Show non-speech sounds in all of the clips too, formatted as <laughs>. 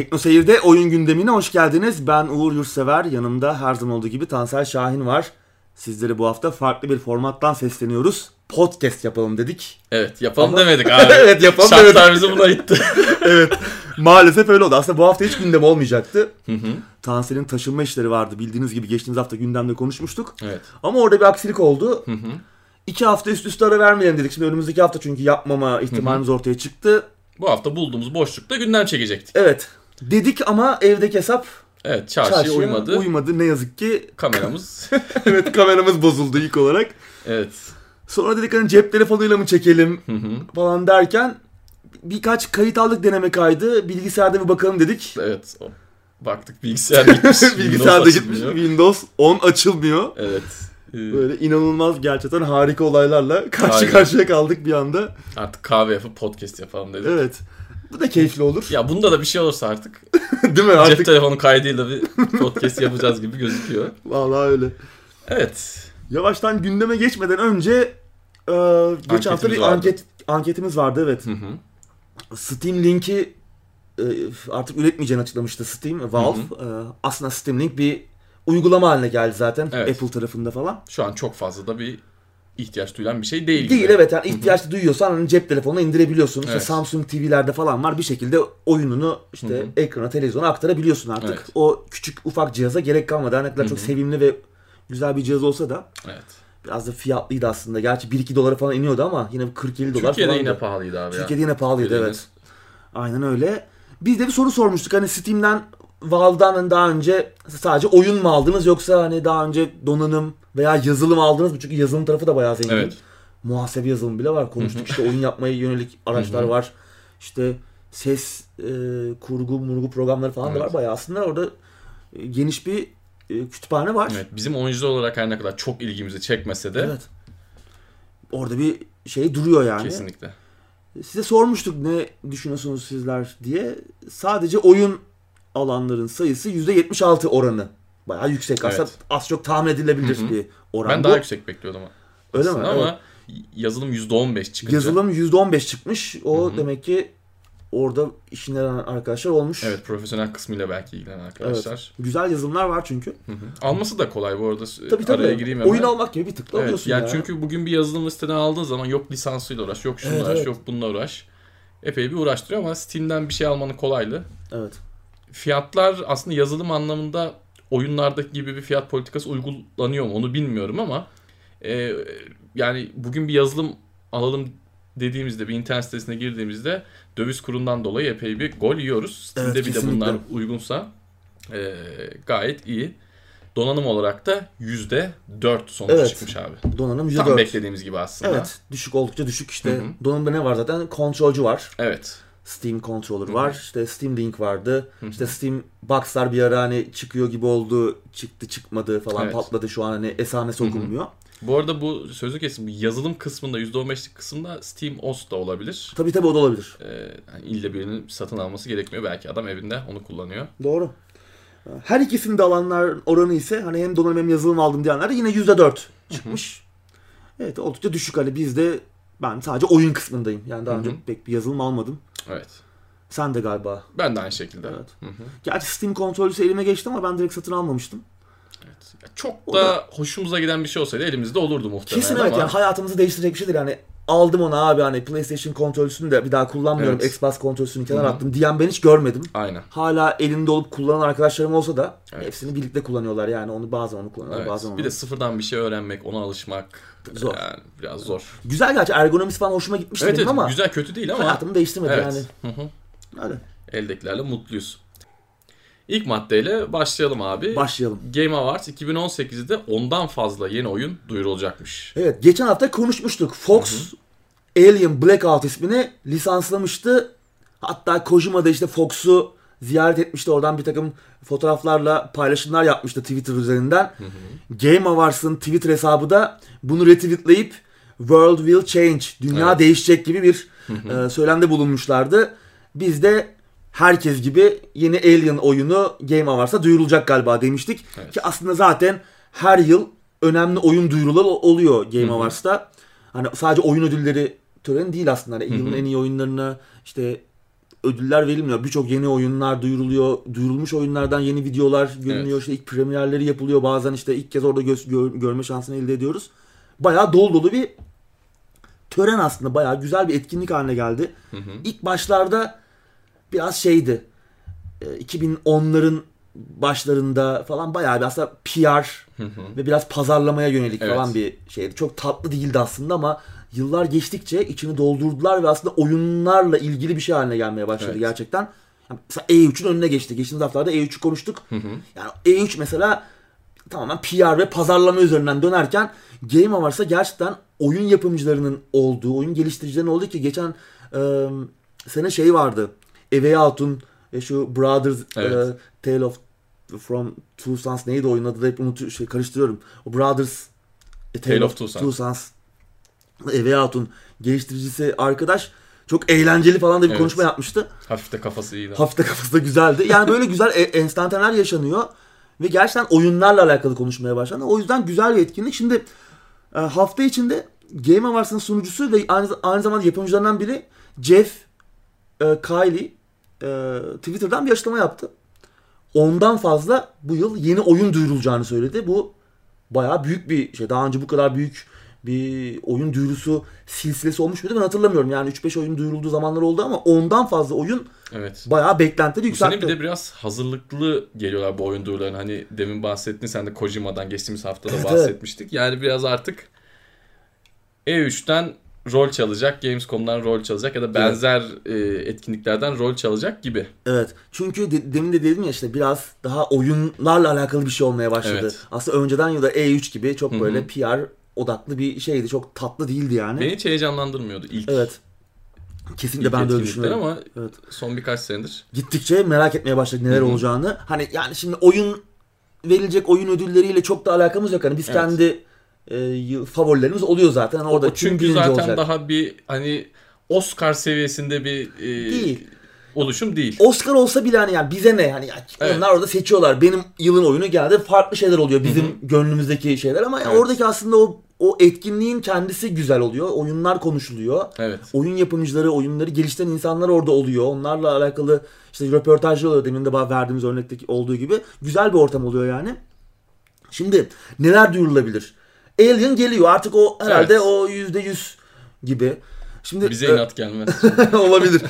Tekno Seyir'de oyun gündemine hoş geldiniz. Ben Uğur Yurtsever. Yanımda her zaman olduğu gibi Tansel Şahin var. Sizlere bu hafta farklı bir formattan sesleniyoruz. Podcast yapalım dedik. Evet yapalım demedik <laughs> abi. Evet, yapalım Şartlar bizi buna itti. <laughs> evet. Maalesef öyle oldu. Aslında bu hafta hiç gündem olmayacaktı. Tansel'in taşınma işleri vardı. Bildiğiniz gibi geçtiğimiz hafta gündemde konuşmuştuk. evet. Ama orada bir aksilik oldu. İki hafta üst üste ara vermeyelim dedik. Şimdi önümüzdeki hafta çünkü yapmama ihtimalimiz ortaya çıktı. Bu hafta bulduğumuz boşlukta gündem çekecektik. Evet. Dedik ama evdeki hesap Evet çarşıya, çarşıya uymadı. uymadı. Ne yazık ki Kameramız. <laughs> evet kameramız bozuldu ilk olarak. evet. Sonra dedik hani cep telefonuyla mı çekelim falan derken birkaç kayıt aldık deneme kaydı. Bilgisayarda bir bakalım dedik. Evet. Baktık bilgisayar gitmiş. <laughs> Bilgisayarda Windows gitmiş. Windows 10 açılmıyor. Evet. Böyle inanılmaz gerçekten harika olaylarla karşı Aynen. karşıya kaldık bir anda. Artık kahve yapıp podcast yapalım dedik. Evet. Bu da keyifli olur. Ya bunda da bir şey olursa artık <laughs> Değil mi cep artık? telefonu kaydıyla bir podcast yapacağız gibi gözüküyor. Vallahi öyle. Evet. Yavaştan gündeme geçmeden önce e, geçen hafta bir vardı. anket anketimiz vardı evet. Hı hı. Steam Link'i e, artık üretmeyeceğini açıklamıştı Steam, Valve. E, aslında Steam Link bir uygulama haline geldi zaten Evet. Apple tarafında falan. Şu an çok fazla da bir ihtiyaç duyulan bir şey değil. Değil gibi. evet yani ihtiyaç duyuyorsan hani cep telefonuna indirebiliyorsun. İşte Evet. Samsung TV'lerde falan var bir şekilde oyununu işte ekrana televizyona aktarabiliyorsun artık. Evet. O küçük ufak cihaza gerek kalmadı. Her ne kadar çok sevimli ve güzel bir cihaz olsa da Evet. biraz da fiyatlıydı aslında. Gerçi 1-2 dolara falan iniyordu ama yine 40-50 dolar Türkiye'de falan. yine pahalıydı abi ya. Türkiye'de yine pahalıydı Türkiye'de evet. Aynen öyle. Biz de bir soru sormuştuk. Hani Steam'den Valve'dan hani daha önce sadece oyun mu aldınız yoksa hani daha önce donanım veya yazılım aldınız mı? Çünkü yazılım tarafı da bayağı zengin. Evet. Muhasebe yazılımı bile var. Konuştuk işte oyun yapmaya yönelik araçlar var. İşte ses e, kurgu, murgu programları falan da Evet. var. Bayağı aslında orada e, geniş bir e, kütüphane var. Evet, bizim oyuncular olarak her ne kadar çok ilgimizi çekmese de Evet. Orada bir şey duruyor yani. kesinlikle. Size sormuştuk ne düşünüyorsunuz sizler diye. Sadece oyun alanların sayısı %76 oranı. Bayağı yüksek. Aslında Evet. az çok tahmin edilebilir bir oran Ben bu. daha yüksek bekliyordum Öyle mi? ama yazılım %15 çıkınca. Yazılım %15 çıkmış. O demek ki orada işin eren arkadaşlar olmuş. Evet profesyonel kısmıyla belki ilgilenen arkadaşlar. Güzel yazılımlar var çünkü. Hı hı. Alması da kolay bu arada. Tabii tabii. Araya gireyim hemen. Oyun almak gibi bir tıkla Evet, alıyorsun yani ya. çünkü bugün bir yazılım siteden aldığın zaman yok lisansıyla uğraş, yok şununla Evet, uğraş, evet. yok bununla uğraş. Epey bir uğraştırıyor ama Steam'den bir şey almanın kolaylığı. Evet. Fiyatlar aslında yazılım anlamında oyunlardaki gibi bir fiyat politikası uygulanıyor mu onu bilmiyorum ama e, yani bugün bir yazılım alalım dediğimizde bir internet sitesine girdiğimizde döviz kurundan dolayı epey bir gol yiyoruz. Steam'de Evet, bir de kesinlikle. bunlar uygunsa e, gayet iyi. Donanım olarak da %4 sonuç Evet. çıkmış abi. Donanım Tam %4. beklediğimiz gibi aslında. Evet. Düşük oldukça düşük işte. Donanımda ne var zaten? Kontrolcü var. Evet. Steam Controller var. İşte Steam Link vardı. İşte Steam Box'lar bir ara hani çıkıyor gibi oldu. Çıktı çıkmadı falan Evet. patladı şu an hani esamesi okunmuyor. Bu arada bu sözü kesin bu yazılım kısmında %15'lik kısımda Steam OS da olabilir. Tabii tabii o da olabilir. Ee, yani ille birinin satın alması gerekmiyor. Belki adam evinde onu kullanıyor. Doğru. Her ikisini de alanlar oranı ise hani hem donanım hem yazılım aldım diyenler de yine %4 çıkmış. Evet oldukça düşük hani bizde ben sadece oyun kısmındayım. Yani daha önce pek bir yazılım almadım. Evet. Sen de galiba. Ben de aynı şekilde. Evet. Hı hı. Gerçi Steam kontrolcüsü elime geçti ama ben direkt satın almamıştım. Ya Çok O da, da- hoşumuza giden bir şey olsaydı elimizde olurdu muhtemelen Kesin ama evet yani hayatımızı değiştirecek bir şeydir yani. Aldım onu abi hani PlayStation kontrolcüsünü de bir daha kullanmıyorum. Evet. Xbox kontrolcüsünü kenara attım diyen ben hiç görmedim. aynen. Hala elinde olup kullanan arkadaşlarım olsa da Evet. hepsini birlikte kullanıyorlar yani. Onu bazen onu kullanıyorlar Evet. bazen onu. Bir de sıfırdan bir şey öğrenmek, ona alışmak Zor. yani biraz zor. Güzel gerçi ergonomisi falan hoşuma gitmişti Evet, evet ama güzel kötü değil ama hayatımı değiştirmedi evet. yani. Hı hı. Öyle. Eldekilerle mutluyuz. İlk maddeyle başlayalım abi. Başlayalım. Game Awards 2018'de ondan fazla yeni oyun duyurulacakmış. Evet geçen hafta konuşmuştuk. Fox Alien Blackout ismini lisanslamıştı. Hatta Kojima da işte Fox'u ziyaret etmişti. Oradan bir takım fotoğraflarla paylaşımlar yapmıştı Twitter üzerinden. Game Awards'ın Twitter hesabı da bunu retweetleyip World will change, dünya Evet. değişecek gibi bir e, söylemde bulunmuşlardı. Biz de herkes gibi yeni Alien oyunu Game Awards'a duyurulacak galiba demiştik. Evet. Ki aslında zaten her yıl önemli oyun duyuruları oluyor Game Awards'ta. Hani sadece oyun ödülleri töreni değil aslında. Hani yılın en iyi oyunlarına işte ödüller verilmiyor. Birçok yeni oyunlar duyuruluyor. Duyurulmuş oyunlardan yeni videolar görünüyor. Evet. İşte ilk premierleri yapılıyor. Bazen işte ilk kez orada gö- gör- görme şansını elde ediyoruz. Bayağı dolu dolu bir tören aslında. Bayağı güzel bir etkinlik haline geldi. Hı hı. İlk başlarda biraz şeydi. e, 2010'ların başlarında falan bayağı bir aslında PR Hı hı. ve biraz pazarlamaya yönelik Evet. falan bir şeydi. Çok tatlı değildi aslında ama yıllar geçtikçe içini doldurdular ve aslında oyunlarla ilgili bir şey haline gelmeye başladı Evet. gerçekten. Yani mesela E3'ün önüne geçti. Geçtiğimiz haftalarda E3'ü konuştuk. Hı hı. Yani E3 mesela tamamen PR ve pazarlama üzerinden dönerken Game Awards'a gerçekten oyun yapımcılarının olduğu, oyun geliştiricilerinin olduğu ki geçen e, sene şey vardı. A Way Out'un e, şu Brothers Evet. e, Tale of From Two Sons neydi oyunun adı da hep unutuyorum, şey, karıştırıyorum. O Brothers A Tale of Two Sons. Sons. A Way Out'un geliştiricisi arkadaş çok eğlenceli falan da bir Evet. konuşma yapmıştı. Hafif de kafası iyiydi. Hafif de kafası da güzeldi. Yani böyle güzel e- enstantaneler yaşanıyor. Ve gerçekten oyunlarla alakalı konuşmaya başlandı. O yüzden güzel bir etkinlik. Şimdi e, hafta içinde Game Awards'ın sunucusu ve aynı, aynı zamanda yapımcılarından biri Jeff e, Kylie e, Twitter'dan bir açıklama yaptı. Ondan fazla bu yıl yeni oyun duyurulacağını söyledi. Bu bayağı büyük bir şey. Daha önce bu kadar büyük bir oyun duyurusu silsilesi olmuş muydu ben hatırlamıyorum. Yani 3-5 oyun duyurulduğu zamanlar oldu ama ondan fazla oyun Evet. bayağı beklentileri Bu sene yükseltti. bir de biraz hazırlıklı geliyorlar bu oyun duyurularına. Hani demin bahsettin sen de Kojima'dan geçtiğimiz haftada Evet, bahsetmiştik. Yani biraz artık E3'ten rol çalacak, Gamescom'dan rol çalacak ya da benzer e, etkinliklerden rol çalacak gibi. Evet. Çünkü de- demin de dedim ya işte biraz daha oyunlarla alakalı bir şey olmaya başladı. Evet. Aslında önceden ya da E3 gibi çok Hı hı. böyle PR odaklı bir şeydi. Çok tatlı değildi yani. Beni hiç heyecanlandırmıyordu ilk. Evet. Kesinlikle ilk ben de öyle düşünüyorum. ama Evet. son birkaç senedir. Gittikçe merak etmeye başladık neler Hı hı. olacağını. Hani yani şimdi oyun verilecek oyun ödülleriyle çok da alakamız yok. Hani biz Evet. kendi e, favorilerimiz oluyor zaten. Hani orada O çünkü zaten olacak. daha bir hani Oscar seviyesinde bir e, Değil. Oluşum değil. Oscar olsa bile hani yani bize ne hani Evet. onlar orada seçiyorlar. Benim yılın oyunu geldi. Farklı şeyler oluyor bizim gönlümüzdeki şeyler ama yani Evet. oradaki aslında o o etkinliğin kendisi güzel oluyor. Oyunlar konuşuluyor. Evet. Oyun yapımcıları, oyunları geliştiren insanlar orada oluyor. Onlarla alakalı işte röportajlar oluyor. Demin de verdiğimiz örnekteki olduğu gibi. Güzel bir ortam oluyor yani. Şimdi neler duyurulabilir? Alien geliyor. Artık o herhalde Evet. o %100 gibi. Şimdi Bize e, inat gelmez. <laughs> olabilir.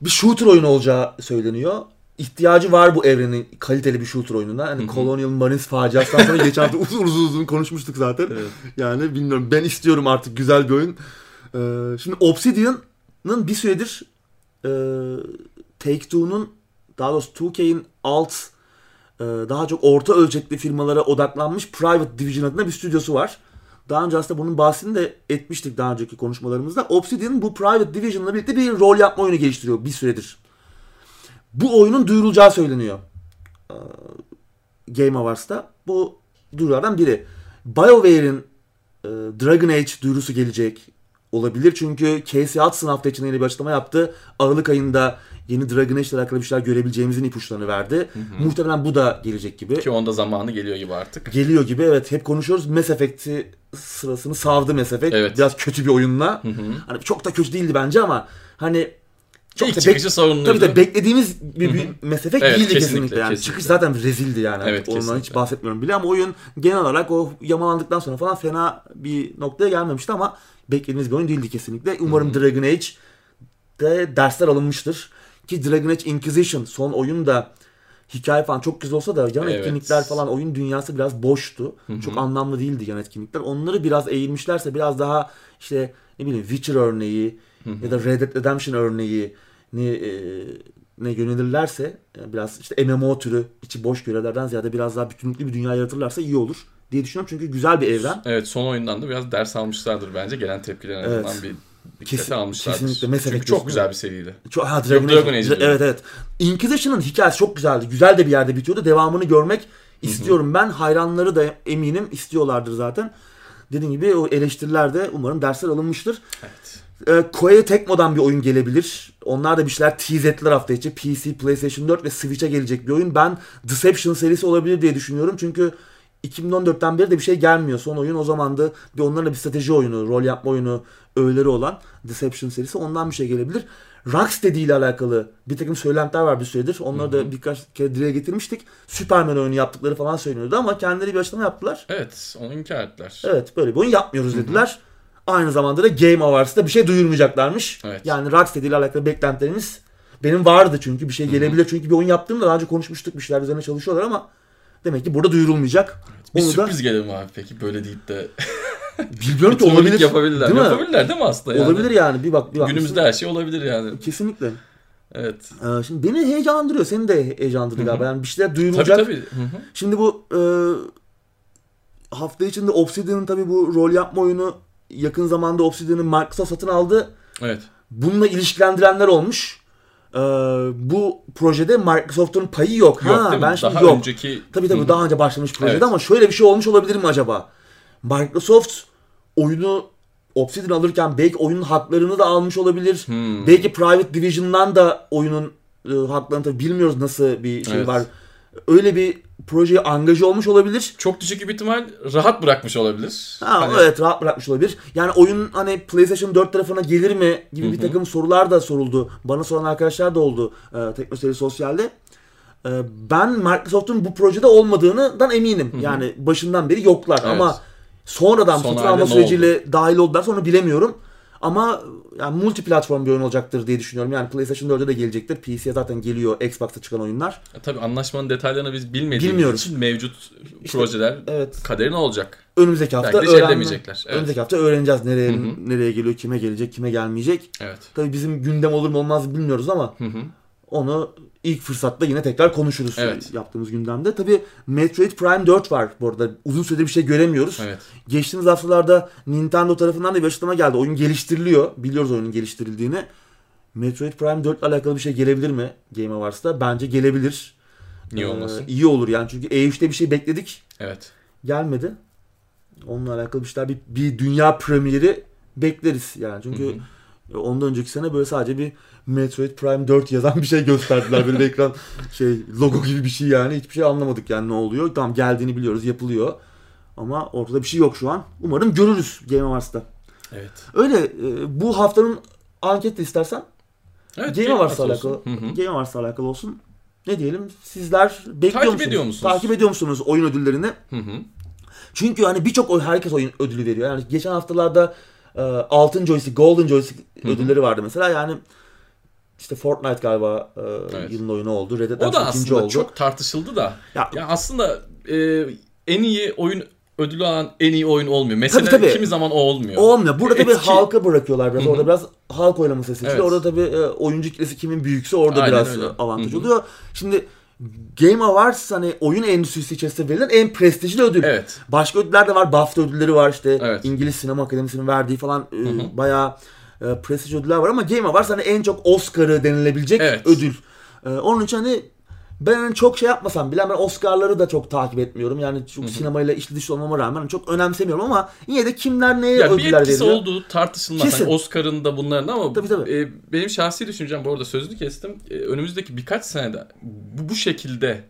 Bir shooter oyunu olacağı söyleniyor. İhtiyacı var bu evrenin kaliteli bir shooter oyununa. Hani Colonial Marines faciasından sonra geçen hafta <laughs> uzun uzun uzun konuşmuştuk zaten. Evet. Yani bilmiyorum ben istiyorum artık güzel bir oyun. Ee, şimdi Obsidian'ın bir süredir e, Take-Two'nun daha doğrusu 2K'in alt e, daha çok orta ölçekli firmalara odaklanmış Private Division adında bir stüdyosu var. Daha önce aslında bunun bahsini de etmiştik daha önceki konuşmalarımızda. Obsidian bu Private Division'la birlikte bir rol yapma oyunu geliştiriyor bir süredir. Bu oyunun duyurulacağı söyleniyor. Ee, Game Awards'ta. Bu duyurulardan biri. BioWare'in e, Dragon Age duyurusu gelecek olabilir. Çünkü Casey Hudson hafta içinde yeni bir açıklama yaptı. Aralık ayında yeni Dragon Age ile alakalı bir şeyler görebileceğimizin ipuçlarını verdi. Muhtemelen bu da gelecek gibi. Ki onda zamanı geliyor gibi artık. Geliyor gibi evet hep konuşuyoruz. Mass Effect'i sırasını savdı Mass Effect. Evet. Biraz kötü bir oyunla. Hı hı. Hani çok da kötü değildi bence ama hani çok İlk da çıkışı savunulurdu. Tabii tabii beklediğimiz bir, bir Effect Evet, değildi kesinlikle. kesinlikle, Yani kesinlikle. çıkış zaten rezildi yani. Evet, Ondan kesinlikle. hiç bahsetmiyorum bile ama oyun genel olarak o yamalandıktan sonra falan fena bir noktaya gelmemişti ama beklediğimiz bir oyun değildi kesinlikle. Umarım Dragon Age de dersler alınmıştır. Ki Dragon Age Inquisition son oyun da hikaye falan çok güzel olsa da yan Evet. etkinlikler falan oyun dünyası biraz boştu. Çok anlamlı değildi yan etkinlikler. Onları biraz eğilmişlerse biraz daha işte ne bileyim Witcher örneği ya da Red Dead Redemption örneği ne e, ne yönelirlerse yani biraz işte MMO türü içi boş görevlerden ziyade biraz daha bütünlüklü bir dünya yaratırlarsa iyi olur diye düşünüyorum. Çünkü güzel bir evren. Evet son oyundan da biraz ders almışlardır bence. Gelen tepkilerin en Evet. bir Kesin- almışlardır. kesinlikle. Mass Çünkü çok güzel bir seriydi. Çok, ha, Dragon, Dragon Age. Evet evet. Inquisition'ın hikayesi çok güzeldi. Güzel de bir yerde bitiyordu. Devamını görmek istiyorum ben. Hayranları da eminim istiyorlardır zaten. Dediğim gibi o eleştiriler de umarım dersler alınmıştır. Evet. Ee, Koei Tecmo'dan bir oyun gelebilir. Onlar da bir şeyler tease ettiler hafta içi. PC, PlayStation 4 ve Switch'e gelecek bir oyun. Ben Deception serisi olabilir diye düşünüyorum. Çünkü 2014'ten beri de bir şey gelmiyor. Son oyun o zamandı bir onların da bir strateji oyunu, rol yapma oyunu öğeleri olan Deception serisi. Ondan bir şey gelebilir. Rocksteady ile alakalı bir takım söylentiler var bir süredir. Onları da birkaç kere dile getirmiştik. Superman oyunu yaptıkları falan söyleniyordu ama kendileri bir açıklama yaptılar. Evet onu inkar ettiler. Evet böyle bir oyun yapmıyoruz dediler. Aynı zamanda da Game Awards'ta bir şey duyurmayacaklarmış. Evet. Yani Rocksteady ile alakalı beklentilerimiz benim vardı çünkü bir şey gelebilir. Çünkü bir oyun yaptığımda daha önce konuşmuştuk bir şeyler üzerine çalışıyorlar ama demek ki burada duyurulmayacak. Bir Onu da sürpriz gelir mi abi peki böyle deyip de <laughs> bilmiyorum ki olabilir. yapabilirler. Değil mi? Yapabilirler değil mi aslında yani? Olabilir yani bir bak bir bak. Günümüzde her şey olabilir yani. Kesinlikle. Evet. Ee, şimdi beni heyecanlandırıyor. Seni de heyecanlandırdı galiba. Yani bir şeyler Tabii duyurulacak. tabii. Hı hı. Şimdi bu e, hafta içinde Obsidian'ın tabii bu rol yapma oyunu yakın zamanda Obsidian'ın Microsoft satın aldı. Evet. Bununla ilişkilendirenler olmuş. Ee, bu projede Microsoft'un payı yok. Yok ha, değil mi? ben şimdi Daha yok. önceki Tabii tabii Hı hı. daha önce başlamış projede Evet. ama şöyle bir şey olmuş olabilir mi acaba? Microsoft oyunu Obsidian alırken belki oyunun haklarını da almış olabilir. Hmm. Belki Private Division'dan da oyunun e, haklarını tabii bilmiyoruz nasıl bir şey Evet. var. Öyle bir projeye angaje olmuş olabilir. çok düşük bir ihtimal rahat bırakmış olabilir. Ha, Hani- evet rahat bırakmış olabilir. Yani oyun hani PlayStation 4 tarafına gelir mi gibi bir takım sorular da soruldu. Bana soran arkadaşlar da oldu e, Teknoseyir Sosyal'de. E, ben Microsoft'un bu projede olmadığından eminim. Yani başından beri yoklar Evet. ama sonradan Son ne süreciyle dahil oldular sonra bilemiyorum. Ama yani multi platform bir oyun olacaktır diye düşünüyorum. Yani PlayStation 4'e de gelecektir. PC'ye zaten geliyor Xbox'ta çıkan oyunlar. E, Tabii anlaşmanın detaylarını biz bilmediğimiz Bilmiyoruz. için mevcut projeler Evet. kaderi ne olacak? Önümüzdeki hafta Belki de öğrenme- ellemeyecekler. Evet. Önümüzdeki hafta öğreneceğiz nereye nereye geliyor, kime gelecek, kime gelmeyecek. Evet. Tabii bizim gündem olur mu olmaz bilmiyoruz ama Hı hı. onu ilk fırsatta yine tekrar konuşuruz Evet. yaptığımız gündemde. Tabii Metroid Prime 4 var bu arada. Uzun süredir bir şey göremiyoruz. Evet. Geçtiğimiz haftalarda Nintendo tarafından da bir açıklama geldi. Oyun geliştiriliyor. Biliyoruz oyunun geliştirildiğini. Metroid Prime 4 ile alakalı bir şey gelebilir mi Game Awards'ta? Bence gelebilir. Niye Ee, olmasın? iyi olur yani çünkü E3'te bir şey bekledik. Evet. Gelmedi. Onunla alakalı bir şeyler bir, bir dünya premieri bekleriz yani. Çünkü ondan önceki sene böyle sadece bir Metroid Prime 4 yazan bir şey gösterdiler. Böyle bir <laughs> ekran şey logo gibi bir şey yani. Hiçbir şey anlamadık yani ne oluyor. Tamam geldiğini biliyoruz yapılıyor. Ama ortada bir şey yok şu an. Umarım görürüz Game Awards'ta. Evet. Öyle e, bu haftanın anket de istersen Evet. Game Awards'la Awards alakalı. Hı hı. Game Awards'la alakalı olsun. Ne diyelim? Sizler bekliyor Takip musunuz? ediyor musunuz? Takip ediyor musunuz oyun ödüllerini? Hı hı. Çünkü hani birçok herkes oyun ödülü veriyor. Yani geçen haftalarda e, altın joystick, golden joystick ödülleri vardı mesela. Yani işte Fortnite galiba e, Evet. yılın oyunu oldu. Red Dead O da Redemption ikinci aslında oldu. çok tartışıldı da. Ya- Ya, aslında e, en iyi oyun ödülü alan en iyi oyun olmuyor. Mesela Tabii, tabii. kimi zaman o olmuyor. Olmuyor. Burada tabii Etki- halka bırakıyorlar biraz. Hı hı. Orada biraz halk oylaması seçiliyor. Evet. Orada tabii e, oyuncu kitlesi kimin büyükse orada Aynen biraz öyle. avantaj Hı hı. oluyor. Şimdi Game Awards hani oyun endüstrisi içerisinde verilen en prestijli ödül. Evet. Başka ödüller de var. BAFTA ödülleri var işte. Evet. İngiliz Sinema Akademisi'nin verdiği falan e, hı. bayağı e, prestij ödüller var ama Game Awards hani en çok Oscar'ı denilebilecek Evet. ödül. E, onun için hani ben hani çok şey yapmasam bile ben Oscar'ları da çok takip etmiyorum. Yani çok sinemayla içli dışlı olmama rağmen hani çok önemsemiyorum ama yine de kimler neye Ya bir ödüller etkisi veriyor. olduğu tartışılmaz. Kesin. Hani Oscar'ın da bunların ama Tabii, tabii. e, benim şahsi düşüncem bu arada sözünü kestim. E, önümüzdeki birkaç senede bu, bu şekilde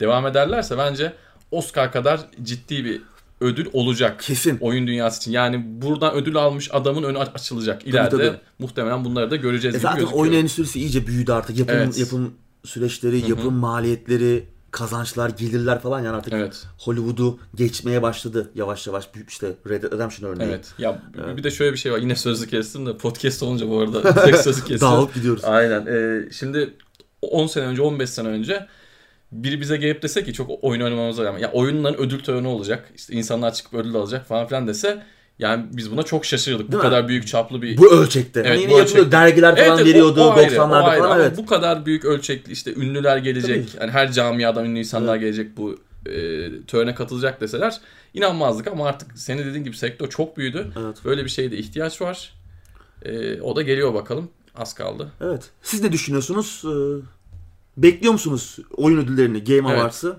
devam ederlerse bence Oscar kadar ciddi bir ödül olacak. Kesin. Oyun dünyası için. Yani buradan ödül almış adamın önü açılacak. İleride tabii. muhtemelen bunları da göreceğiz E gibi zaten gözüküyor. oyun endüstrisi iyice büyüdü artık. Yapım, Evet. yapım süreçleri, yapım maliyetleri, kazançlar, gelirler falan yani artık Evet. Hollywood'u geçmeye başladı yavaş yavaş. Büyük işte Red Dead Redemption örneği. Evet. Ya bir de şöyle bir şey var. Yine sözlü kestim de podcast olunca bu arada <laughs> tek sözü kesiyorum. Dağılıp gidiyoruz. Aynen. Ee, şimdi 10 sene önce 15 sene önce biri bize gelip dese ki çok oyun oynamamıza rağmen ya oyunların ödül töreni olacak. İşte insanlar çıkıp ödül alacak falan filan dese yani biz buna çok şaşırdık. Bu Değil mi? kadar büyük çaplı bir Bu ölçekte. Evet, hani yine bu yapılıyor. Dergiler falan Evet, evet, veriyordu o- o ayrı, 90'larda o ayrı. falan Ama evet. bu kadar büyük ölçekli işte ünlüler gelecek. Tabii. Yani her camiadan ünlü insanlar gelecek bu e, törene katılacak deseler inanmazdık ama artık senin dediğin gibi sektör çok büyüdü. Evet. Böyle bir şeye de ihtiyaç var. E, o da geliyor bakalım. Az kaldı. Evet. Siz ne düşünüyorsunuz? Ee, bekliyor musunuz oyun ödüllerini, Game Evet. Awards'ı?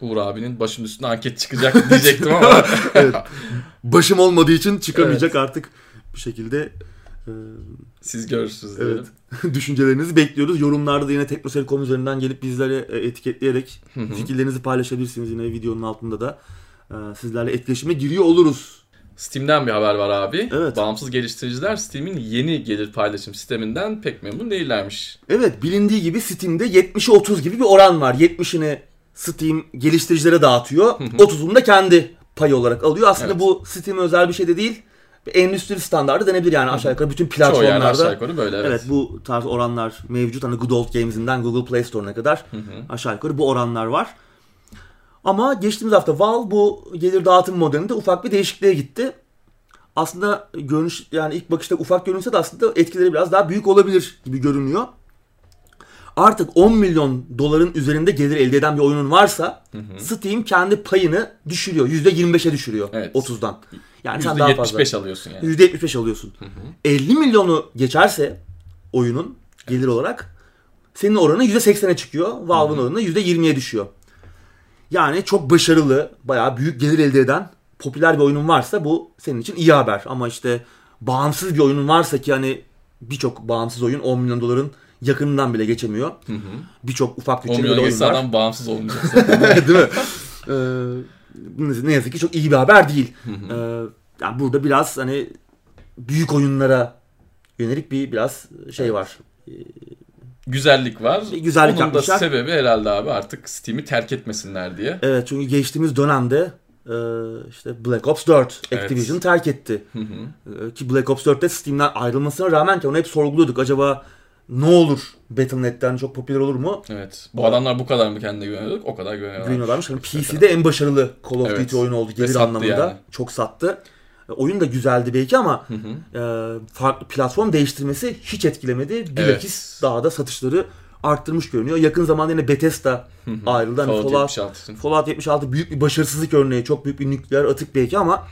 Uğur abinin başının üstüne anket çıkacak diyecektim ama <laughs> evet. Başım olmadığı için çıkamayacak artık bir şekilde. e, siz görürsünüz Evet. <laughs> Düşüncelerinizi bekliyoruz. Yorumlarda da yine teknoseri.com üzerinden gelip bizlere e, etiketleyerek fikirlerinizi paylaşabilirsiniz yine videonun altında da. E, Sizlerle etkileşime giriyor oluruz. Steam'den bir haber var abi. Evet. Bağımsız geliştiriciler Steam'in yeni gelir paylaşım sisteminden pek memnun değillermiş. Evet bilindiği gibi Steam'de 70'e 30 gibi bir oran var. 70'ini Steam geliştiricilere dağıtıyor. 30'unu da kendi payı olarak alıyor. Aslında Evet. bu Steam özel bir şey de değil. Endüstri standardı denebilir yani aşağı yukarı bütün Çoğu yerde aşağı platformlarda. yukarı böyle evet. Evet bu tarz oranlar mevcut. Hani Good Old Games'inden Google Play Store'una kadar aşağı yukarı bu oranlar var. Ama geçtiğimiz hafta Valve bu gelir dağıtım modelinde ufak bir değişikliğe gitti. Aslında görünüş yani ilk bakışta ufak görünse de aslında etkileri biraz daha büyük olabilir gibi görünüyor. Artık 10 milyon doların üzerinde gelir elde eden bir oyunun varsa Steam kendi payını düşürüyor. %25'e düşürüyor Evet. 30'dan. Yani sen daha fazla. %75 alıyorsun yani. %75 alıyorsun. 50 milyonu geçerse oyunun gelir olarak senin oranı %80'e çıkıyor. Valve'ın oranı %20'ye düşüyor. Yani çok başarılı, bayağı büyük gelir elde eden popüler bir oyunun varsa bu senin için iyi haber. Ama işte bağımsız bir oyunun varsa ki hani birçok bağımsız oyun 10 milyon doların yakınından bile geçemiyor. Birçok ufak 10 bütçeli milyon böyle oyunlar. adam bağımsız olmayacak. <laughs> Değil mi? Ee, ne yazık ki çok iyi bir haber değil. Ee, yani burada biraz hani büyük oyunlara yönelik bir biraz şey var. Güzellik var. Bir güzellik Onun yapmışlar. da sebebi herhalde abi artık Steam'i terk etmesinler diye. Evet çünkü geçtiğimiz dönemde e, işte Black Ops 4 Evet. Activision terk etti. E, Ki Black Ops 4'te Steam'den ayrılmasına rağmen ki onu hep sorguluyorduk. Acaba ne olur Battle.net'ten çok popüler olur mu? Evet. Bu adamlar bu kadar mı kendine güveniyorduk? O kadar güveniyorlar. Güveniyorlarmış. Hani PC'de en başarılı Call of Evet. Duty oyunu oldu gelir anlamında. yani. Çok sattı. E, Oyun da güzeldi belki ama e, farklı platform değiştirmesi hiç etkilemedi. Bilakis Evet. daha da satışları arttırmış görünüyor. Yakın zamanda yine Bethesda ayrıldı. Hani Fallout Fallout, 76 için. Fallout 76 büyük bir başarısızlık örneği. Çok büyük bir nükleer atık belki ama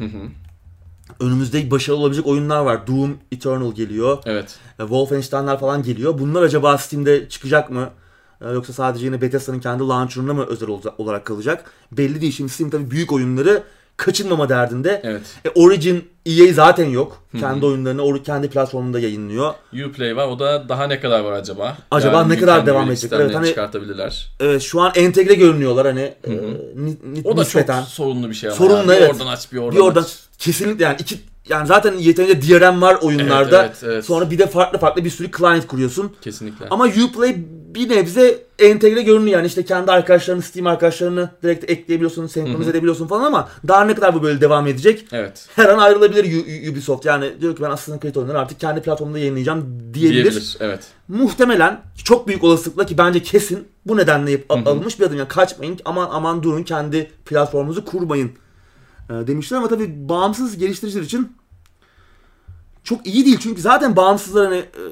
önümüzde başarılı olabilecek oyunlar var. Doom Eternal geliyor. Evet. E, Wolfenstein'ler falan geliyor. Bunlar acaba Steam'de çıkacak mı? E, Yoksa sadece yine Bethesda'nın kendi launcher'ına mı özel olarak kalacak? Belli değil. Şimdi Steam tabii büyük oyunları kaçınmama derdinde. Evet. E, Origin EA zaten yok. Kendi oyunlarını or- kendi platformunda yayınlıyor. Uplay var. O da daha ne kadar var acaba? Acaba Yani ne kadar devam edecek? Evet, hani- çıkartabilirler. Evet şu an entegre görünüyorlar hani. e, ni- ni- O da nispeten. çok sorunlu bir şey ama. Sorunlu, ya. Bir evet. oradan aç bir oradan, bir oradan aç. kesinlikle yani iki yani zaten yeterince DRM var oyunlarda. Evet, evet, evet. Sonra bir de farklı farklı bir sürü client kuruyorsun. Kesinlikle. Ama Uplay bir nebze entegre görünüyor yani işte kendi arkadaşlarını, Steam arkadaşlarını direkt ekleyebiliyorsun, senkronize edebiliyorsun falan ama daha ne kadar bu böyle devam edecek? Evet. Her an ayrılabilir U- U- Ubisoft yani diyor ki ben aslında Creed oyunları artık kendi platformumda yayınlayacağım diyebilir. Diyebilir. Evet. Muhtemelen çok büyük olasılıkla ki bence kesin bu nedenle yap- alınmış bir adım. Yani kaçmayın aman aman durun kendi platformunuzu kurmayın demişler ama tabii bağımsız geliştiriciler için çok iyi değil. Çünkü zaten bağımsızlar hani e,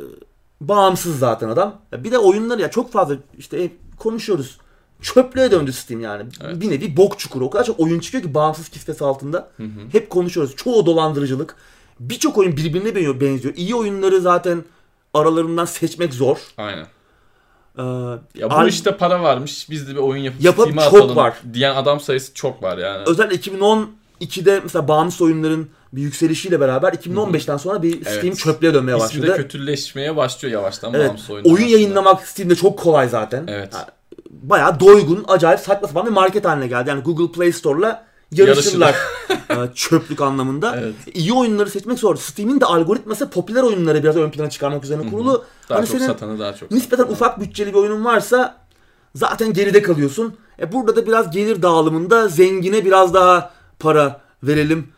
bağımsız zaten adam. Bir de oyunları ya çok fazla işte konuşuyoruz. Çöplüğe döndü Steam yani. Evet. Bir nevi bok çukuru. O kadar çok oyun çıkıyor ki bağımsız kisvesi altında. Hep konuşuyoruz. Çoğu dolandırıcılık. Birçok oyun birbirine benziyor-. İyi oyunları zaten aralarından seçmek zor. Aynen. Ee, Ya bu işte para varmış. Biz de bir oyun yapıp Yapıp Steam'e atalım var. diyen adam sayısı çok var yani. özellikle 2012'de mesela bağımsız oyunların bir yükselişiyle beraber 2015'ten sonra bir Steam Evet. çöplüğe dönmeye İsmi de başladı. kötüleşmeye başlıyor yavaştan Evet. bağımsız oyunlar Oyun aslında. yayınlamak Steam'de çok kolay zaten. Evet. Yani bayağı doygun, acayip saçma sapan bir market haline geldi. Yani Google Play Store'la yarışırlar <laughs> çöplük anlamında. Evet. İyi oyunları seçmek zor. Steam'in de algoritması popüler oyunları biraz ön plana çıkarmak üzerine kurulu. Daha hani çok senin satanı daha çok. nispeten ufak bütçeli bir oyunun varsa zaten geride kalıyorsun. E burada da biraz gelir dağılımında zengine biraz daha para verelim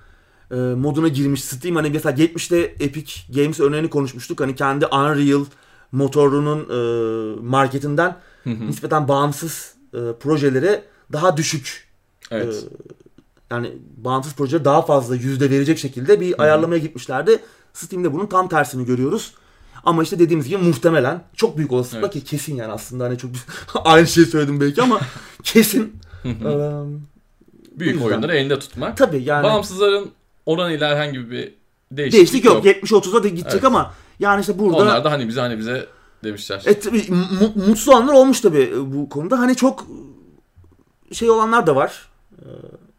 e, moduna girmiş Steam. Hani mesela 70'te Epic Games örneğini konuşmuştuk. Hani kendi Unreal motorunun e, marketinden nispeten bağımsız e, projelere daha düşük Evet. e, yani bağımsız projelere daha fazla yüzde verecek şekilde bir ayarlamaya gitmişlerdi. Steam'de bunun tam tersini görüyoruz. Ama işte dediğimiz gibi muhtemelen çok büyük olasılıkla Evet. ki kesin yani aslında hani çok <laughs> aynı şeyi söyledim belki ama <laughs> kesin e, Büyük oyunları elinde tutmak. tabii yani Bağımsızların oranıyla herhangi bir değişiklik, değişiklik yok. yok. 70-30'a da gidecek Evet. ama yani işte burada Onlar da hani bize hani bize demişler. E tabii mu- mutsuz olanlar olmuş tabii bu konuda. Hani çok şey olanlar da var. Ee,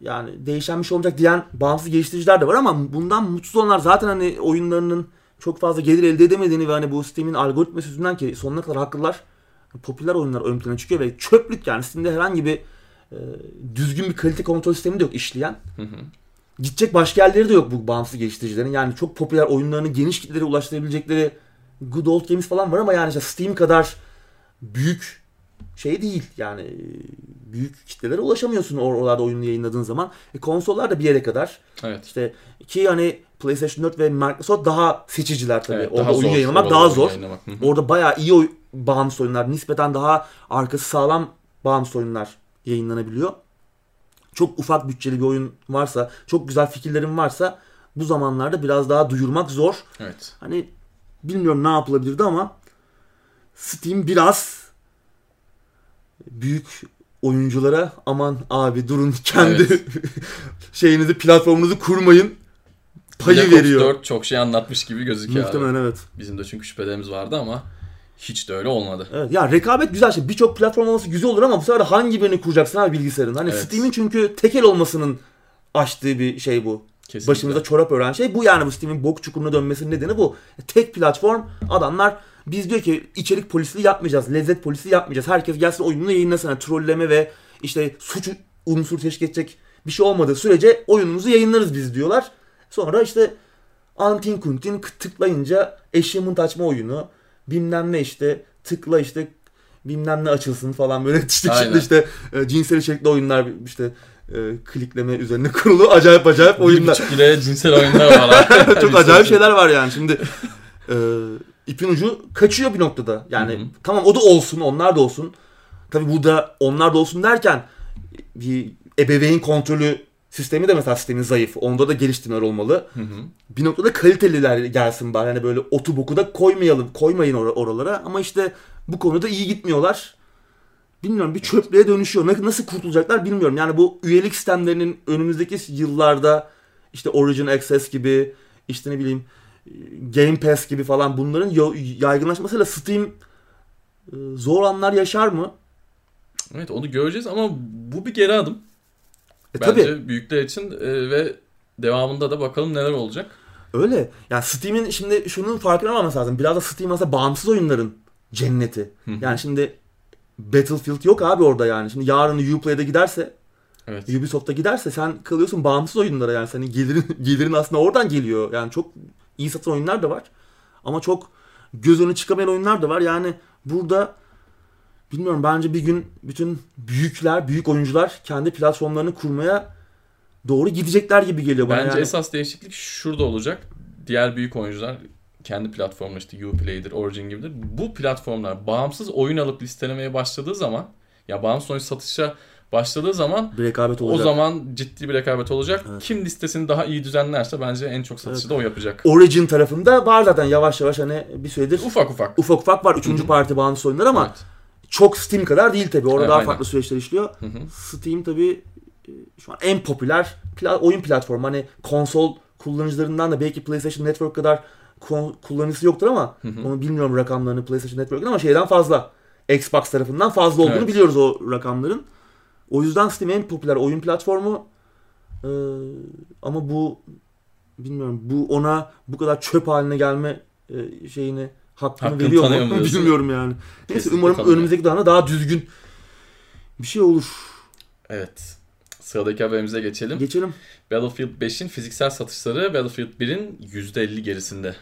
Yani değişen bir şey olacak diyen bağımsız geliştiriciler de var ama bundan mutsuz olanlar zaten hani oyunlarının çok fazla gelir elde edemediğini ve hani bu Steam'in algoritması yüzünden ki sonuna kadar haklılar. Popüler oyunlar ön plana çıkıyor ve çöplük yani Steam'de herhangi bir e, düzgün bir kalite kontrol sistemi de yok işleyen. gidecek başka yerleri de yok bu bağımsız geliştiricilerin. Yani çok popüler oyunlarını geniş kitlere ulaştırabilecekleri Good Old Games falan var ama yani işte Steam kadar büyük şey değil. Yani e, büyük kitlelere ulaşamıyorsun or- oralarda oyunu yayınladığın zaman. E, konsollar da bir yere kadar. Evet. İşte ki hani PlayStation 4 ve Microsoft daha seçiciler tabii. Evet, Orada daha oyun zor yayınlamak daha zor. yayınlamak. Hı hı. Orada bayağı iyi oy- bağımsız oyunlar, nispeten daha arkası sağlam bağımsız oyunlar yayınlanabiliyor. Çok ufak bütçeli bir oyun varsa, çok güzel fikirlerin varsa bu zamanlarda biraz daha duyurmak zor. Evet. Hani bilmiyorum ne yapılabilirdi ama Steam biraz büyük oyunculara aman abi durun <laughs> kendi Evet. <laughs> şeyinizi platformunuzu kurmayın payı Black Ops veriyor. 4 çok şey anlatmış gibi gözüküyor abi. Muhtemelen evet. Bizim de çünkü şüphelerimiz vardı ama hiç de öyle olmadı. Evet. Ya rekabet güzel şey. Birçok platform olması güzel olur ama bu sefer de hangi birini kuracaksın abi bilgisayarın? Hani Evet. Steam'in çünkü tekel olmasının açtığı bir şey bu. Kesinlikle. Başımıza çorap ören şey bu yani bu Steam'in bok çukuruna dönmesinin nedeni bu. Tek platform adamlar biz diyor ki içerik polisi yapmayacağız, lezzet polisi yapmayacağız. Herkes gelsin oyununu yayınlasın. Yani trolleme ve işte suç unsur teşkil edecek bir şey olmadığı sürece oyunumuzu yayınlarız biz diyorlar. Sonra işte Antin Kuntin tıklayınca eşyamun açma oyunu bilmem ne işte tıkla işte bilmem ne açılsın falan böyle <laughs> işte Aynen. şimdi işte e, cinsel içerikli oyunlar işte e, klikleme üzerine <laughs> kurulu acayip acayip Bir oyunlar. buçuk liraya cinsel oyunlar var. <laughs> Çok acayip şeyler var yani şimdi e, ipin ucu kaçıyor bir noktada. Yani Hı hı. tamam o da olsun onlar da olsun. Tabi burada onlar da olsun derken bir ebeveyn kontrolü sistemi de mesela sistemin zayıf. Onda da geliştirmeler olmalı. Hı hı. Bir noktada kaliteliler gelsin bari. Hani böyle otu boku da koymayalım. Koymayın or- oralara. Ama işte bu konuda iyi gitmiyorlar. Bilmiyorum bir çöplüğe dönüşüyor. Na- Nasıl kurtulacaklar bilmiyorum. Yani bu üyelik sistemlerinin önümüzdeki yıllarda işte Origin Access gibi işte ne bileyim Game Pass gibi falan bunların yaygınlaşmasıyla Steam e, zor anlar yaşar mı? Evet onu göreceğiz ama bu bir geri adım. E Bence tabii büyükler için e, ve devamında da bakalım neler olacak. öyle. Yani Steam'in şimdi şunun farkına varması lazım. Biraz da Steam aslında bağımsız oyunların cenneti. Yani şimdi Battlefield yok abi orada yani. Şimdi yarın Uplay'de giderse, Evet. Ubisoft'ta giderse sen kalıyorsun bağımsız oyunlara yani. Senin gelirin, <laughs> gelirin aslında oradan geliyor. Yani çok iyi satan oyunlar da var. Ama çok göz önü çıkamayan oyunlar da var. Yani burada bilmiyorum bence bir gün bütün büyükler, büyük oyuncular kendi platformlarını kurmaya doğru gidecekler gibi geliyor bana. Bence yani. esas değişiklik şurada olacak. Diğer büyük oyuncular kendi platformları işte Uplay'dir, Origin gibidir. Bu platformlar bağımsız oyun alıp listelemeye başladığı zaman ya bağımsız oyun satışa başladığı zaman bir rekabet o olacak. zaman ciddi bir rekabet olacak. Evet. Kim listesini daha iyi düzenlerse bence en çok satışı da o yapacak. Origin tarafında var zaten yavaş yavaş hani bir süredir Ufak ufak. ufak ufak var. Üçüncü Hı hı. parti bağımsız oyunlar ama Evet. Çok Steam kadar değil tabii. Orada Evet, daha aynen. farklı süreçler işliyor. Hı hı. Steam tabii e, şu an en popüler pla- oyun platformu. Hani konsol kullanıcılarından da belki PlayStation Network kadar kullanıcısı yoktur ama Hı hı. onu bilmiyorum rakamlarını PlayStation Network'ın ama şeyden fazla. Xbox tarafından fazla olduğunu Evet. biliyoruz o rakamların. O yüzden Steam en popüler oyun platformu. Ee, ama bu bilmiyorum bu ona bu kadar çöp haline gelme e, şeyini hakkını, Hakkını veriyor mu <laughs> bilmiyorum yani. Neyse Kesinlikle umarım tanıyor. önümüzdeki dönemde daha düzgün bir şey olur. Evet. Sıradaki haberimize geçelim. Geçelim. Battlefield 5'in fiziksel satışları Battlefield 1'in %50 gerisinde.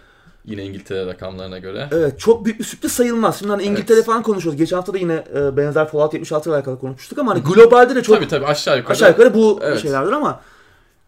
Yine İngiltere rakamlarına göre. Evet çok büyük bir sürpriz sayılmaz. Şimdi hani İngiltere Evet. falan konuşuyoruz. Geçen hafta da yine e, benzer Fallout 76 ile alakalı konuşmuştuk ama hani globalde de çok Tabii tabii aşağı yukarı. aşağı yukarı bu Evet. şeylerdir ama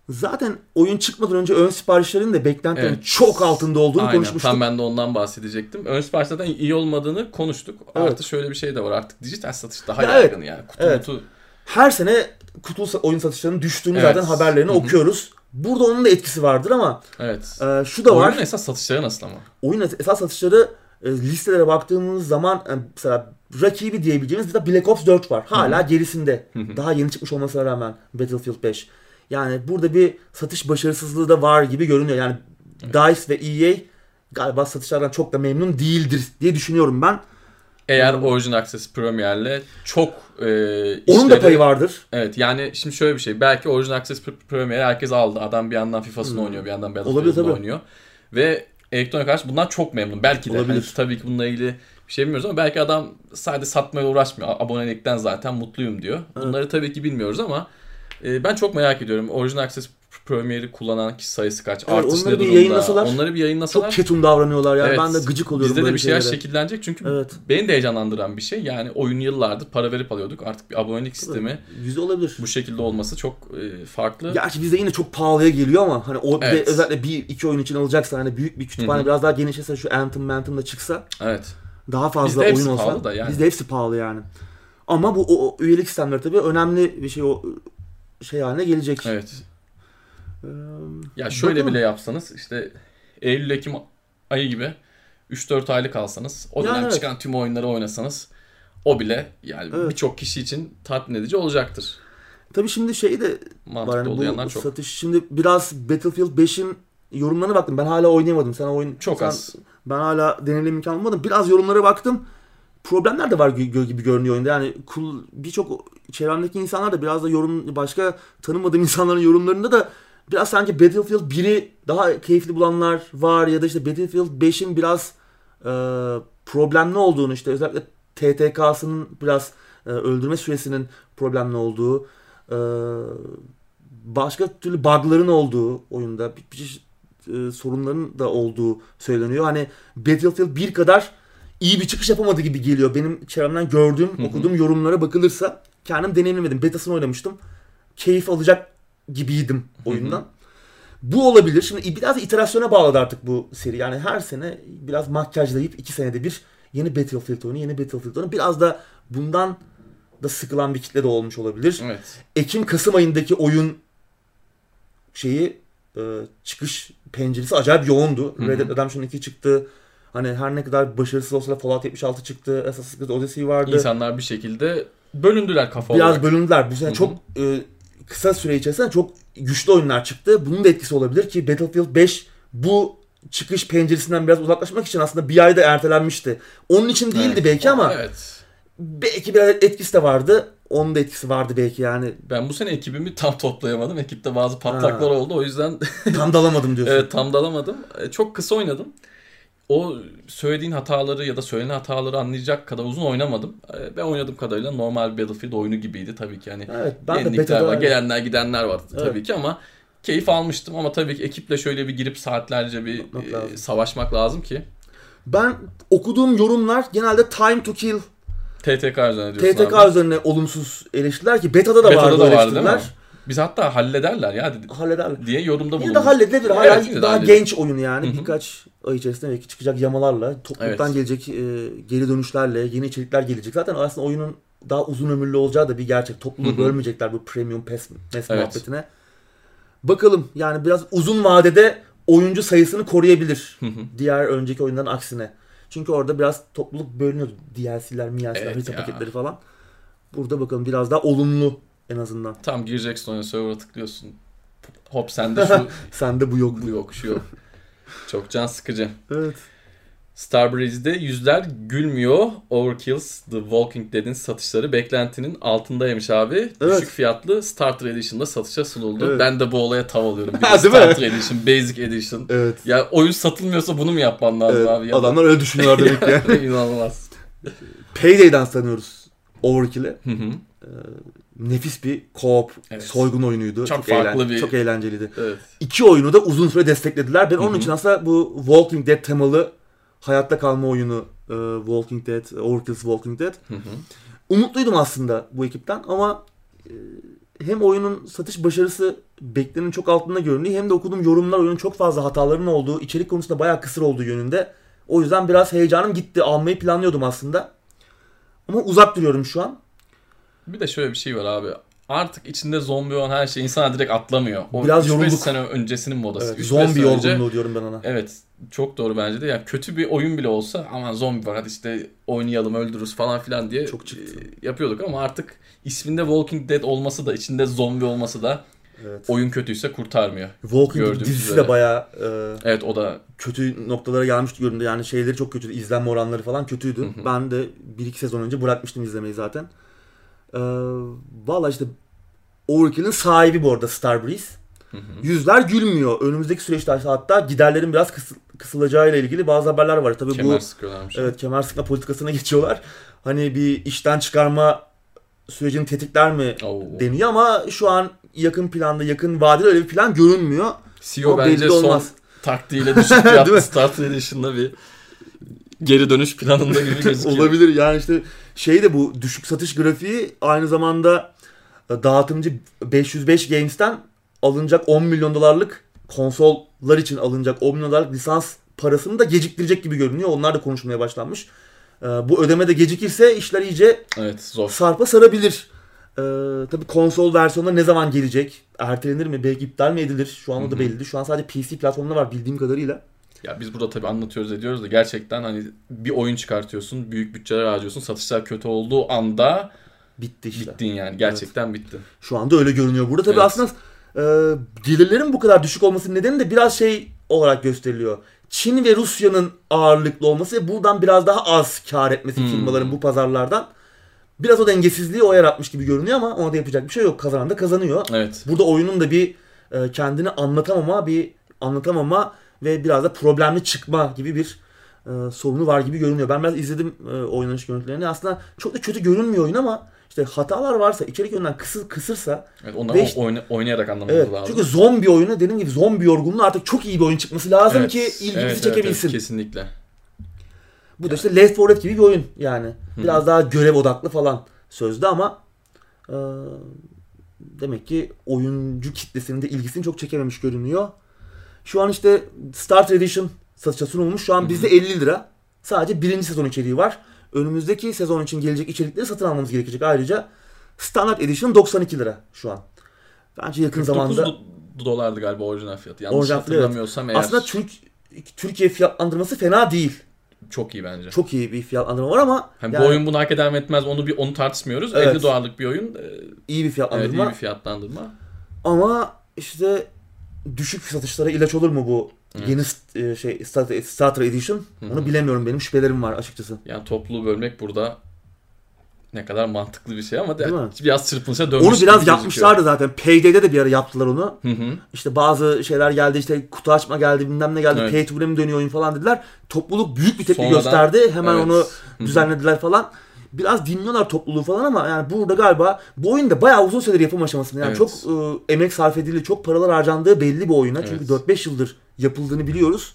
zaten oyun çıkmadan önce ön siparişlerin de beklentilerin Evet. çok altında olduğunu Aynen konuşmuştuk. tam ben de ondan bahsedecektim. Ön sipariş zaten iyi olmadığını konuştuk. Evet. Artı şöyle bir şey de var artık dijital satış daha Ya yaygın yani. Kutu Evet. mutu- Her sene kutu sa- oyun satışlarının düştüğünü Evet. zaten haberlerini Hı hı. okuyoruz. Burada onun da etkisi vardır ama Evet. e, şu da var. Oyunun esas satışları nasıl ama? oyun esas satışları e, listelere baktığımız zaman e, mesela rakibi diyebileceğimiz bir de Black Ops 4 var. Hala gerisinde. Hı hı. Daha yeni çıkmış olmasına rağmen Battlefield 5. Yani burada bir satış başarısızlığı da var gibi görünüyor. Yani DICE ve EA galiba satışlardan çok da memnun değildir diye düşünüyorum ben. Eğer Origin Access Premier'le çok e, Onun da işleri- payı vardır. Evet yani şimdi şöyle bir şey. Belki Origin Access Pre- Premier'i herkes aldı. Adam bir yandan FIFA'sını oynuyor, bir yandan Hmm. Olabilir Battlefield'ını oynuyor. Ve Electronic Arts bundan çok memnun. Belki de. Olabilir. Hani tabii ki bununla ilgili bir şey bilmiyoruz ama belki adam sadece satmaya uğraşmıyor. Abonelikten zaten mutluyum diyor. Bunları tabii ki bilmiyoruz ama e, ben çok merak ediyorum. Origin Access Premiere'i kullanan kişi sayısı kaç? Evet, Artış onları ne bir durumda? yayınlasalar Onları bir Çok yayınlasalar. ketum davranıyorlar yani. Evet, Ben de gıcık oluyorum Bizde de böyle bir şeyler şeylere. şekillenecek çünkü Evet. beni de heyecanlandıran bir şey. Yani oyun yıllardır para verip alıyorduk. Artık bir abonelik sistemi Yüzde olabilir. bu şekilde olması çok e, farklı. Gerçi bizde yine çok pahalıya geliyor ama hani o de Evet. özellikle bir iki oyun için alacaksa hani büyük bir kütüphane Hı hı. biraz daha genişlese şu Anthem Anthem da çıksa Evet. daha fazla Bizde hepsi oyun olsa. pahalı da yani. Bizde hepsi pahalı yani. Ama bu o, o üyelik sistemleri tabii önemli bir şey o şey haline gelecek. Evet. Ee, Ya şöyle bakalım. bile yapsanız işte Eylül Ekim ayı gibi 3-4 aylık alsanız o Yani dönem evet. çıkan tüm oyunları oynasanız o bile yani Evet. birçok kişi için tatmin edici olacaktır. Tabii şimdi şey de Mantıklı var yani bu çok. satış. Şimdi biraz Battlefield 5'in yorumlarına baktım. Ben hala oynayamadım. Sen oyun Çok sen- az. Ben hala deneyimleme imkanı bulmadım. Biraz yorumlara baktım. Problemler de var gibi görünüyor oyunda. Yani birçok çevremdeki insanlar da biraz da yorum başka tanımadığım <laughs> insanların yorumlarında da biraz sanki Battlefield 1'i daha keyifli bulanlar var ya da işte Battlefield 5'in biraz e, problemli olduğunu işte özellikle TTK'sının biraz e, öldürme süresinin problemli olduğu e, başka türlü bug'ların olduğu oyunda bir, bir çeşit, e, sorunların da olduğu söyleniyor. Hani Battlefield 1 kadar iyi bir çıkış yapamadı gibi geliyor. Benim çevremden gördüğüm, Hı hı. okuduğum yorumlara bakılırsa kendim deneyimlemedim. Betasını oynamıştım. Keyif alacak gibiydim oyundan. Bu olabilir. Şimdi biraz iterasyona bağladı artık bu seri. Yani her sene biraz makyajlayıp iki senede bir yeni Battlefield oyunu, yeni Battlefield oyunu. Biraz da bundan da sıkılan bir kitle de olmuş olabilir. Evet. Ekim-Kasım ayındaki oyun şeyi e, çıkış penceresi acayip yoğundu. Hı hı. Red Dead Redemption 2 çıktı. Hani her ne kadar başarısız olsa da Fallout 76 çıktı. Assassin's Creed Odyssey vardı. İnsanlar bir şekilde bölündüler kafa Biraz olarak. bölündüler. Bu sene çok e, kısa süre içerisinde çok güçlü oyunlar çıktı. Bunun da etkisi olabilir ki Battlefield 5 bu çıkış penceresinden biraz uzaklaşmak için aslında bir ayda ertelenmişti. Onun için değildi Evet. belki ama Evet. belki biraz etkisi de vardı. Onun da etkisi vardı belki yani. Ben bu sene ekibimi tam toplayamadım. Ekipte bazı patlaklar Ha. oldu. O yüzden Tam dalamadım <laughs> diyorsun. evet, tam dalamadım. E, Çok kısa oynadım. O söylediğin hataları ya da söylenen hataları anlayacak kadar uzun oynamadım. Ben oynadığım kadarıyla normal Battlefield oyunu gibiydi tabii ki. Hani Evet, ben de yenilikler var, gelenler gidenler var Evet. tabii ki ama keyif almıştım ama tabii ki ekiple şöyle bir girip saatlerce bir e, lazım. savaşmak lazım ki. Ben okuduğum yorumlar genelde Time to Kill, TTK üzerine diyorsun TTK abi. üzerine olumsuz eleştiriler ki beta'da da Beta'da vardı da vardı değil mi? eleştiriler. Biz hatta hallederler ya dedi- Hallederler. diye yorumda bulunduk. de halledilebilir. Hala Evet, daha halledilir. genç oyun yani. Hı hı. Birkaç ay içerisinde belki çıkacak yamalarla, topluluktan Evet. gelecek e, geri dönüşlerle, yeni içerikler gelecek. Zaten aslında oyunun daha uzun ömürlü olacağı da bir gerçek. Topluluğu Hı hı. bölmeyecekler bu premium pes, pes Evet. muhabbetine. Bakalım yani biraz uzun vadede oyuncu sayısını koruyabilir. Hı hı. diğer önceki oyunların aksine. Çünkü orada biraz topluluk bölünüyordu. DLC'ler, MLC'ler, Evet harita ya. paketleri falan. Burada bakalım biraz daha olumlu en azından. Tam gireceksin oyuna server'a tıklıyorsun. Hop sende şu <laughs> Sende bu yok. bu yok şu yok. Çok can sıkıcı. Evet. Starbreeze'de yüzler gülmüyor. Overkill's The Walking Dead'in satışları beklentinin altındaymış abi. Evet. Düşük fiyatlı Starter Edition'da satışa sunuldu. Evet. ben de bu olaya tav alıyorum. <laughs> Bir de? Starter Edition, Basic Edition. Evet. Ya oyun satılmıyorsa bunu mu yapman lazım Evet, abi? Ya da- adamlar öyle düşünüyorlar demek ki. <laughs> yani. İnanılmaz. Payday'den sanıyoruz Overkill'i. Hı hı. Nefis bir co-op Evet. soygun oyunuydu. Çok farklı eğlen- bir- Çok eğlenceliydi. Evet. İki oyunu da uzun süre desteklediler. Ben onun Hı hı. için aslında bu Walking Dead temalı hayatta kalma oyunu e, Walking Dead, Overkill's Walking Dead. Hı hı. Umutluydum aslında bu ekipten ama e, hem oyunun satış başarısı beklenenin çok altında göründüğü hem de okuduğum yorumlar oyunun çok fazla hatalarının olduğu, içerik konusunda bayağı kısır olduğu yönünde. O yüzden biraz heyecanım gitti. Almayı planlıyordum aslında. Ama uzak duruyorum şu an. Bir de şöyle bir şey var abi. Artık içinde zombi olan her şey insana direkt atlamıyor. O Biraz 3-5 yorulduk. sene öncesinin modası. Evet, 3-5 zombi sene önce- yorgunluğu diyorum ben ona. Evet. Çok doğru bence de. Ya kötü bir oyun bile olsa aman zombi var hadi işte oynayalım öldürürüz falan filan diye Çok çıktı. e, yapıyorduk ama artık isminde Walking Dead olması da içinde zombi olması da Evet. oyun kötüyse kurtarmıyor. Walking Dead dizisi üzere. de bayağı e, Evet o da kötü noktalara gelmişti göründü. Yani şeyleri çok kötüydü. İzlenme oranları falan kötüydü. Hı hı. Ben de bir iki sezon önce bırakmıştım izlemeyi zaten. Ee, Valla işte Overkill'in sahibi bu arada Starbreeze. Hı hı. Yüzler gülmüyor. Önümüzdeki süreçte hatta giderlerin biraz kıs- kısılacağıyla ilgili bazı haberler var. Tabii kemer bu sıkıyorlarmış. evet kemer sıkma politikasına <laughs> geçiyorlar. Hani bir işten çıkarma sürecini tetikler mi Oo. deniyor ama şu an yakın planda, yakın vadede öyle bir plan görünmüyor. CEO Ama bence son olmaz. taktiğiyle düşük <laughs> mi? Start Edition'da bir geri dönüş planında gibi <laughs> gözüküyor. Olabilir yani işte şey de bu düşük satış grafiği aynı zamanda e, dağıtımcı 505 Games'ten alınacak 10 milyon dolarlık konsollar için alınacak 10 milyon dolarlık lisans parasını da geciktirecek gibi görünüyor. Onlar da konuşulmaya başlanmış. E, Bu ödeme de gecikirse işler iyice Evet zor. sarpa sarabilir. Ee, tabii konsol versiyonları ne zaman gelecek? Ertelenir mi? Belki iptal mi edilir? Şu anda Hı da belli. Şu an sadece PC platformunda var bildiğim kadarıyla. Ya biz burada tabii anlatıyoruz ediyoruz da gerçekten hani bir oyun çıkartıyorsun, büyük bütçeler harcıyorsun, satışlar kötü olduğu anda Bitti işte. bittin yani. Gerçekten bittin. Şu anda öyle görünüyor. Burada tabii Evet. aslında e, gelirlerin bu kadar düşük olmasının nedeni de biraz şey olarak gösteriliyor. Çin ve Rusya'nın ağırlıklı olması ve buradan biraz daha az kar etmesi Hmm. firmaların bu pazarlardan. Biraz o dengesizliği o yaratmış gibi görünüyor ama ona da yapacak bir şey yok. Kazanan da kazanıyor. Evet. Burada oyunun da bir e, kendini anlatamama, bir anlatamama ve biraz da problemli çıkma gibi bir e, sorunu var gibi görünüyor. Ben biraz izledim e, oynanış görüntülerini. Aslında çok da kötü görünmüyor oyun ama işte hatalar varsa, içerik yönünden kısır, kısırsa evet onları Beş- oyna- oynayarak anlamamız evet. lazım. Çünkü zombi oyunu dediğim gibi zombi yorgunluğu artık çok iyi bir oyun çıkması lazım Evet, ki ilgimizi evet, çekebilsin. evet, kesinlikle. Bu da işte Left 4 Dead gibi bir oyun yani. Hı. Biraz daha görev odaklı falan sözde ama e, demek ki oyuncu kitlesinin de ilgisini çok çekememiş görünüyor. Şu an işte Starter Edition satışa sunulmuş. Şu an bizde 50 lira. Sadece birinci sezon içeriği var. Önümüzdeki sezon için gelecek içerikleri satın almamız gerekecek. Ayrıca Standard Edition 92 lira şu an. Bence yakın 49 zamanda do- dolardı galiba orijinal fiyatı. Yanlış Orijinal fiyatı, evet. hatırlamıyorsam eğer aslında Türk Türkiye fiyatlandırması fena değil. çok iyi bence. Çok iyi bir fiyatlandırma var ama Hani yani bu oyun bunu hak eder mi etmez onu bir onu tartışmıyoruz. Evet. 50 dolarlık bir oyun. e, iyi bir Evet, fiyatlandırma. iyi bir fiyatlandırma. Ama işte düşük satışlara ilaç olur mu bu Evet. yeni e, şey Starter, Starter Edition? Hı hı. Onu bilemiyorum. Benim şüphelerim var açıkçası. Yani topluluğu bölmek burada ne kadar mantıklı bir şey ama de, Değil mi? biraz çırpınışa dönmüş Onu biraz yapmışlardı zaten. Payday'de de bir ara yaptılar onu. Hı hı. İşte bazı şeyler geldi işte kutu açma geldi bilmem ne geldi Evet. pay to win'e dönüyor oyun falan dediler. Topluluk büyük bir tepki Sonradan- gösterdi. Hemen Evet. onu Hı hı. düzenlediler falan. Biraz dinliyorlar topluluğu falan ama yani burada galiba bu oyun da bayağı uzun süredir yapım aşamasında. Yani Evet. çok e, emek sarf edildi, çok paralar harcandığı belli bir oyuna. Çünkü Evet. 4-5 yıldır yapıldığını biliyoruz.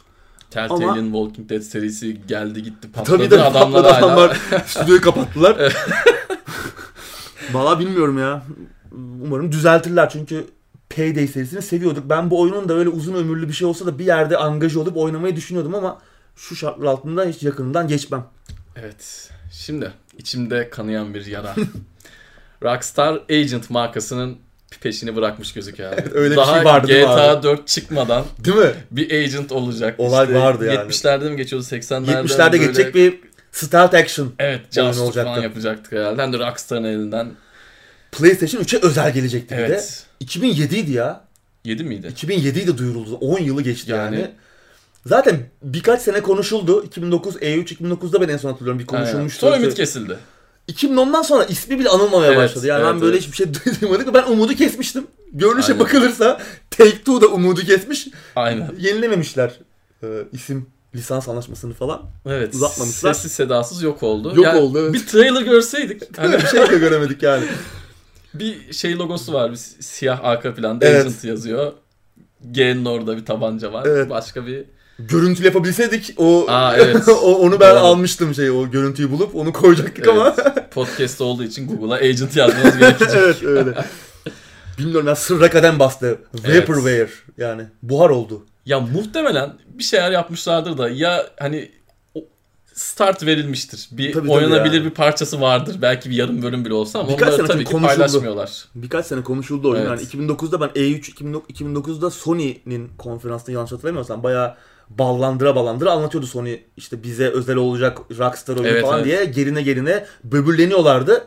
Telltale'in Walking Dead serisi geldi gitti patladı. Tabii de adamlar patladı adamlar stüdyoyu kapattılar. <laughs> Valla bilmiyorum ya. Umarım düzeltirler çünkü Payday serisini seviyorduk. Ben bu oyunun da öyle uzun ömürlü bir şey olsa da bir yerde angaj olup oynamayı düşünüyordum ama şu şartlar altında hiç yakınından geçmem. Evet. Şimdi içimde kanayan bir yara. <laughs> Rockstar Agent markasının peşini bırakmış gözüküyor abi. öyle bir Daha şey vardı GTA abi? 4 çıkmadan Değil mi? bir agent olacak. Olay İşte vardı yani. 70'lerde mi geçiyordu 80'lerde 70'lerde böyle- geçecek bir stealth action. Evet olacaktı. falan yapacaktık herhalde. Hem de Rockstar'ın elinden. PlayStation 3'e özel gelecekti bir de. Evet. 2007 idi ya. 7 miydi? 2007 idi duyuruldu. 10 yılı geçti yani. Yani- Zaten birkaç sene konuşuldu. 2009 E3 2009'da ben en son hatırlıyorum bir Aynen. konuşulmuştu. Sonra İşte ümit kesildi. 2010'dan sonra ismi bile anılmamaya Evet, başladı. Yani ben evet, böyle evet. hiçbir şey <laughs> duymadık. Ben umudu kesmiştim. Görünüşe Aynen. bakılırsa Take-Two da umudu kesmiş. Aynen. Yenilememişler e, isim lisans anlaşmasını falan. Evet. Uzatmamışlar. Sessiz sedasız yok oldu. Yok oldu, evet. Bir trailer görseydik. <laughs> Hani Hani bir şey de göremedik yani. <laughs> bir şey logosu var. Bir siyah arka planda Evet. Agent yazıyor. G'nin orada bir tabanca var. Evet. Başka bir... Görüntülü yapabilseydik o, Aa, evet. <laughs> o onu ben Doğru. almıştım şey o görüntüyü bulup onu koyacaktık ama. Evet. Podcast olduğu için Google'a Agent yazmanız <laughs> gerekecek. evet öyle. Bilmiyorum ya sırra kadem bastı. Evet. Vaporware yani buhar oldu. Ya muhtemelen bir şeyler yapmışlardır da ya hani start verilmiştir. Bir Tabii, tabii oynanabilir yani. bir parçası vardır. Belki bir yarım bölüm bile olsa ama Birkaç onları tabii ki konuşuldu. paylaşmıyorlar. Birkaç sene konuşuldu oyun. Evet. Yani 2009'da ben E E3 2009'da Sony'nin konferansında yanlış hatırlamıyorsam bayağı ballandıra ballandıra anlatıyordu Sony işte bize özel olacak Rockstar oyunu Evet, falan evet. diye gerine gerine böbürleniyorlardı.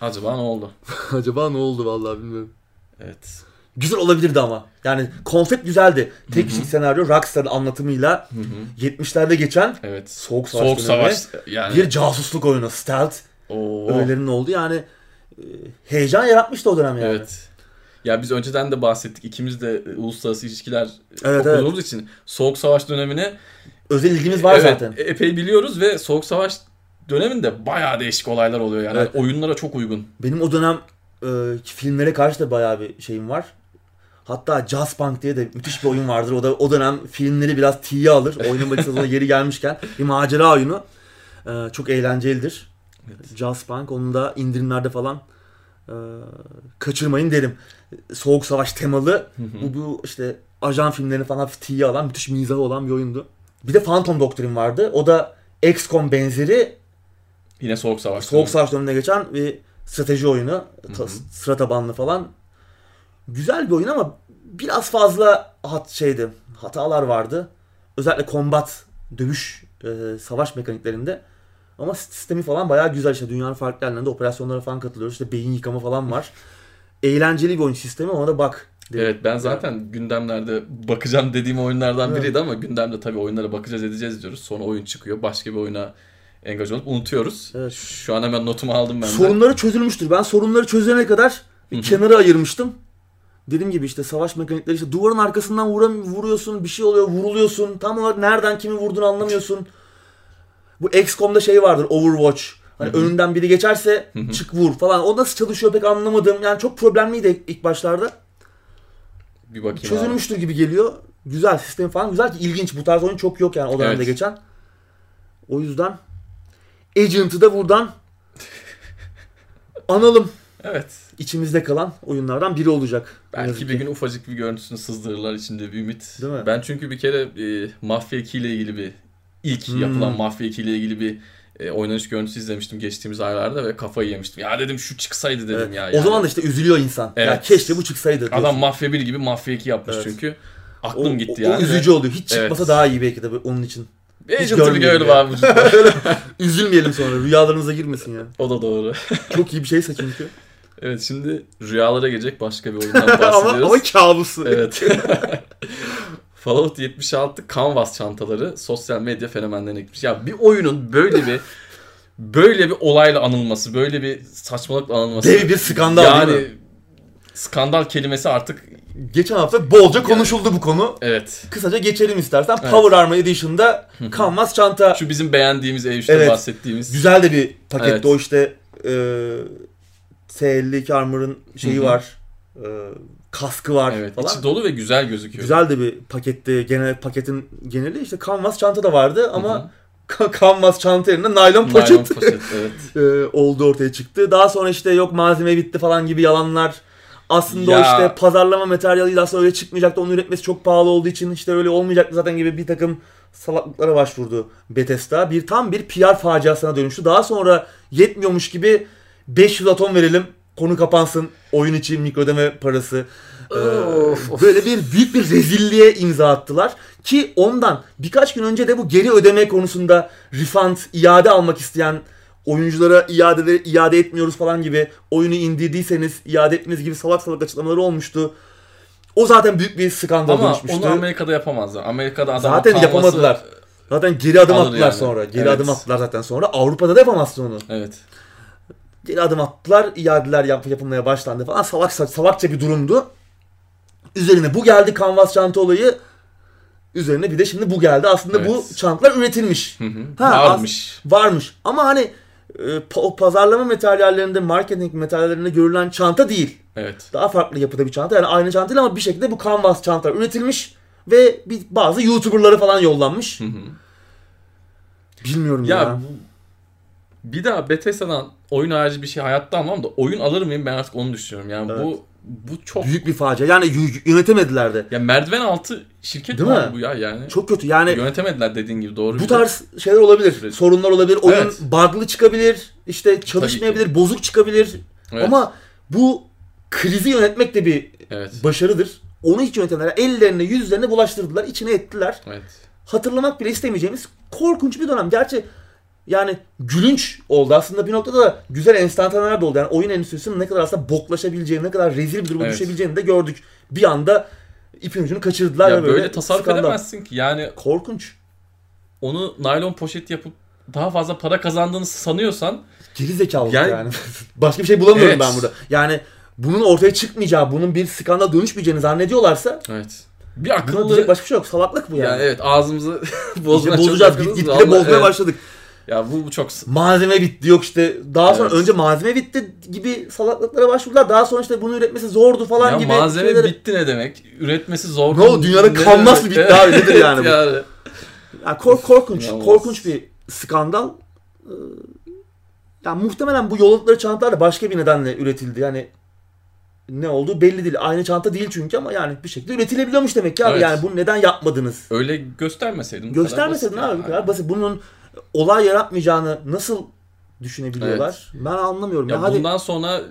Acaba ne oldu? <laughs> Acaba ne oldu vallahi bilmiyorum. Evet. Güzel olabilirdi ama. Yani konsept güzeldi. Tek kişilik senaryo Rockstar'ın anlatımıyla Hı hı. 70'lerde geçen Evet. Soğuk Savaş Soğuk savaş yani. bir casusluk oyunu. Stealth Oo. öğelerinin oldu. Yani e, heyecan yaratmıştı o dönem yani. Evet. Ya biz önceden de bahsettik. İkimiz de e, uluslararası ilişkiler Evet, okuduğumuz için Soğuk Savaş dönemini Özel ilgimiz var evet, zaten. e- epey biliyoruz ve Soğuk Savaş döneminde bayağı değişik olaylar oluyor yani. Evet. Oyunlara çok uygun. Benim o dönem e, filmlere karşı da bayağı bir şeyim var. Hatta Jazz Punk diye de müthiş bir oyun vardır. O da o dönem filmleri biraz tiye alır. Oynama sezonu yeri gelmişken. Bir macera oyunu. E, çok eğlencelidir. Evet. Jazz Punk. Onu da indirimlerde falan e, kaçırmayın derim. Soğuk Savaş temalı. Bu, bu işte ajan filmlerini falan tiye alan müthiş mizahı olan bir oyundu. Bir de Phantom Doctrine vardı. O da XCOM benzeri Yine Soğuk Savaş. Soğuk Savaş döneminde geçen bir strateji oyunu. Ta- Sıra tabanlı falan. Güzel bir oyun ama biraz fazla hat şeydi. Hatalar vardı. Özellikle kombat, dövüş, e, savaş mekaniklerinde. Ama sistemi falan bayağı güzel işte. Dünyanın farklı yerlerinde operasyonlara falan katılıyoruz. İşte beyin yıkama falan var. <laughs> Eğlenceli bir oyun sistemi ona da bak. dedim. Evet ben zaten gündemlerde bakacağım dediğim oyunlardan Evet. biriydi ama gündemde tabii oyunlara bakacağız edeceğiz diyoruz. Sonra oyun çıkıyor. Başka bir oyuna engaj olup unutuyoruz. Evet. Şu an hemen notumu aldım ben de. Sorunları çözülmüştür. Ben sorunları çözene kadar bir kenara ayırmıştım. Dediğim gibi işte savaş mekanikleri işte duvarın arkasından vuram vuruyorsun, bir şey oluyor, vuruluyorsun. Tam olarak nereden kimi vurduğunu anlamıyorsun. Bu XCOM'da şey vardır, Overwatch. Hani önünden biri geçerse çık vur falan. O nasıl çalışıyor pek anlamadım. Yani çok problemliydi ilk başlarda. Bir bakayım abi. Çözülmüştür gibi geliyor. Güzel sistem falan güzel ki ilginç. Bu tarz oyun çok yok yani o dönemde Evet. geçen. O yüzden Agent'ı da buradan <laughs> analım. Evet. içimizde kalan oyunlardan biri olacak. Belki bir gün ufacık bir görüntüsünü sızdırırlar içinde bir ümit. Değil mi? Ben çünkü bir kere e, Mafya 2 ile ilgili bir ilk Hmm. yapılan Mafya 2 ile ilgili bir e, oynanış görüntüsü izlemiştim geçtiğimiz aylarda ve kafayı yemiştim. Ya dedim şu çıksaydı dedim Evet. ya. O yani. zaman da işte üzülüyor insan. Ya Evet. keşke bu çıksaydı. diyorsun. Adam Mafya 1 gibi Mafya 2 yapmış Evet. çünkü. o, Aklım gitti o- yani. O üzücü oluyor. Hiç çıkmasa Evet. daha iyi belki de onun için. Agent'ı bir görmeyelim görelim ya. abi. <laughs> Üzülmeyelim sonra. Rüyalarımıza girmesin ya. o da doğru. Çok iyi bir şeyse çünkü. Evet şimdi rüyalara gelecek başka bir oyundan <laughs> ama, bahsediyoruz. ama kabusu. Evet. <laughs> Fallout 76 Canvas çantaları sosyal medya fenomenlerine gitmiş. Ya bir oyunun böyle bir <laughs> böyle bir olayla anılması, böyle bir saçmalıkla anılması. Dev bir skandal yani, değil mi? skandal kelimesi artık Geçen hafta bolca konuşuldu bu konu. evet. Kısaca geçelim istersen. Evet. Power Armor Edition'da Canvas çanta. Şu bizim beğendiğimiz E3'te Evet. bahsettiğimiz. Güzel de bir paketti. Evet. O işte e, S52 Armor'ın şeyi Hı hı. var. E, kaskı var Evet. falan. içi dolu ve güzel gözüküyor. Güzel de bir paketti. Genel paketin geneli işte canvas çanta da vardı ama hı. ka- canvas çanta yerine naylon Naylon poşet, poşet. Evet. <laughs> e, olduğu ortaya çıktı. Daha sonra işte yok malzeme bitti falan gibi yalanlar. Aslında o Ya. işte pazarlama materyaliydi aslında öyle çıkmayacaktı. Onu üretmesi çok pahalı olduğu için işte öyle olmayacaktı zaten gibi bir takım salaklıklara başvurdu Bethesda. Bir tam bir PR faciasına dönüştü. Daha sonra yetmiyormuş gibi 500 atom verelim konu kapansın oyun için mikrodeme parası. Ee, Of, of. böyle bir büyük bir rezilliğe imza attılar ki ondan birkaç gün önce de bu geri ödeme konusunda refund iade almak isteyen oyunculara iade iade etmiyoruz falan gibi oyunu indirdiyseniz iade etmeniz gibi salak salak açıklamaları olmuştu. O zaten büyük bir skandal Ama dönüşmüştü. onu Amerika'da yapamazlar. Amerika'da adam Zaten yapamadılar. Zaten geri adım Alır attılar yani. sonra. Geri Evet. adım attılar zaten sonra. Avrupa'da da yapamazsın onu. Evet. Geri adım attılar, iadeler yap, yapılmaya başlandı falan. Salak salakça bir durumdu. Üzerine bu geldi kanvas çanta olayı. Üzerine bir de şimdi bu geldi. Aslında bu Evet. çantalar üretilmiş. Hı hı. Ha, Varmış. Varmış. Ama hani e, pa- o pazarlama materyallerinde, marketing materyallerinde görülen çanta değil. Evet. Daha farklı yapıda bir çanta. Yani aynı çanta değil ama bir şekilde bu kanvas çantalar üretilmiş ve bir, bazı YouTuber'lara falan yollanmış. Hı hı. Bilmiyorum ya. Ya bu- bir daha Bethesda'dan oyun harici bir şey hayatta almam da oyun alır mıyım ben artık onu düşünüyorum. Yani Evet. bu bu çok Büyük bir facia. Yani yönetemediler de. ya merdiven altı şirket Değil mi bu ya yani. Çok kötü. Yani Yönetemediler dediğin gibi doğru. Bu tarz şeyler olabilir. Süreç. Sorunlar olabilir. Oyun Evet. bug'lı çıkabilir. işte çalışmayabilir, bozuk çıkabilir. Evet. Ama bu krizi yönetmek de bir evet. başarıdır. Onu hiç yönetenler ellerine yüzlerine bulaştırdılar. içine ettiler. Evet. Hatırlamak bile istemeyeceğimiz korkunç bir dönem. Gerçi yani gülünç oldu. Aslında bir noktada da güzel enstantaneler de oldu. Yani oyun endüstrisinin ne kadar aslında boklaşabileceğini, ne kadar rezil bir duruma Evet. düşebileceğini de gördük. Bir anda ipin ucunu kaçırdılar. Ya ve böyle, böyle tasarruf skandal. edemezsin ki. Yani Korkunç. onu naylon poşet yapıp daha fazla para kazandığını sanıyorsan Geri zekalı Yani- yani. <laughs> Başka bir şey bulamıyorum Evet. ben burada. Yani bunun ortaya çıkmayacağı, bunun bir skandal dönüşmeyeceğini zannediyorlarsa evet. Bir akıllı başka bir şey yok. Salaklık bu yani. yani evet ağzımızı <laughs> bozmaya bozacağız. Gitgide bozmaya evet. başladık. Ya bu, bu çok Malzeme bitti yok işte daha sonra Evet. önce malzeme bitti gibi salaklıklara başvurdular. Daha sonra işte bunu üretmesi zordu falan ya gibi malzeme şeyleri- bitti ne demek? Üretmesi zor. Ne oldu? Dünyada demek? mı bitti abi? Nedir yani bu? yani. Yani kor- korkunç, İnanılmaz. korkunç bir skandal. Ee, Yani muhtemelen bu yolladıkları çantalar da başka bir nedenle üretildi. Yani ne olduğu belli değil. Aynı çanta değil çünkü ama yani bir şekilde üretilebiliyormuş demek ki abi. Evet. Yani bunu neden yapmadınız? Öyle göstermeseydin. kadar Göstermeseydin abi ya. bu kadar basit. Bunun olay yaratmayacağını nasıl düşünebiliyorlar? Ben anlamıyorum. Ya Ya hadi bundan sonra e,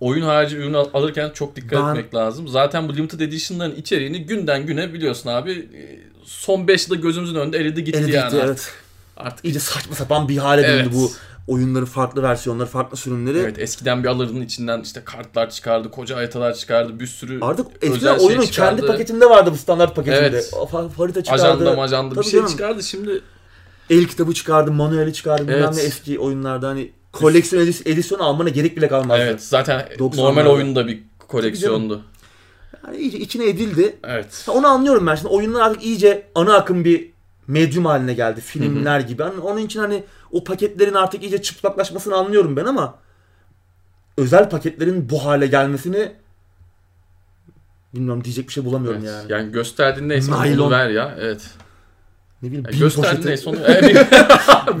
oyun harici ürün al- alırken çok dikkat Ben- etmek lazım. Zaten bu limited edition'ların içeriğini günden güne biliyorsun abi. e, Son 5 yılda gözümüzün önünde eridi gitti Eli yani. gitti, artık. evet. Artık İyice saçma sapan bir hale döndü Evet. bu oyunların farklı versiyonları, farklı sürümleri. Evet eskiden bir alırdın içinden işte kartlar çıkardı, koca haritalar çıkardı, bir sürü Artık eskiden şey oyunun çıkardı. kendi paketinde vardı bu standart paketinde. Evet. Harita çıkardı. ajanda majanda bir şey canım. çıkardı. Şimdi El kitabı çıkardı, manueli çıkardı. Bilmem Evet. ne eski oyunlarda hani koleksiyon edis- edisyonu almana gerek bile kalmazdı. evet zaten 90'larda. normal oyunda bir koleksiyondu. Yani iyice içine edildi. Evet. Ha, Onu anlıyorum ben şimdi. Oyunlar artık iyice ana akım bir medyum haline geldi. Filmler gibi. Hani onun için hani o paketlerin artık iyice çıplaklaşmasını anlıyorum ben ama özel paketlerin bu hale gelmesini bilmiyorum diyecek bir şey bulamıyorum Evet. yani. Yani gösterdiğin neyse ver ya. Evet. Ne bileyim bin poşeti, neyse onu <laughs> ver.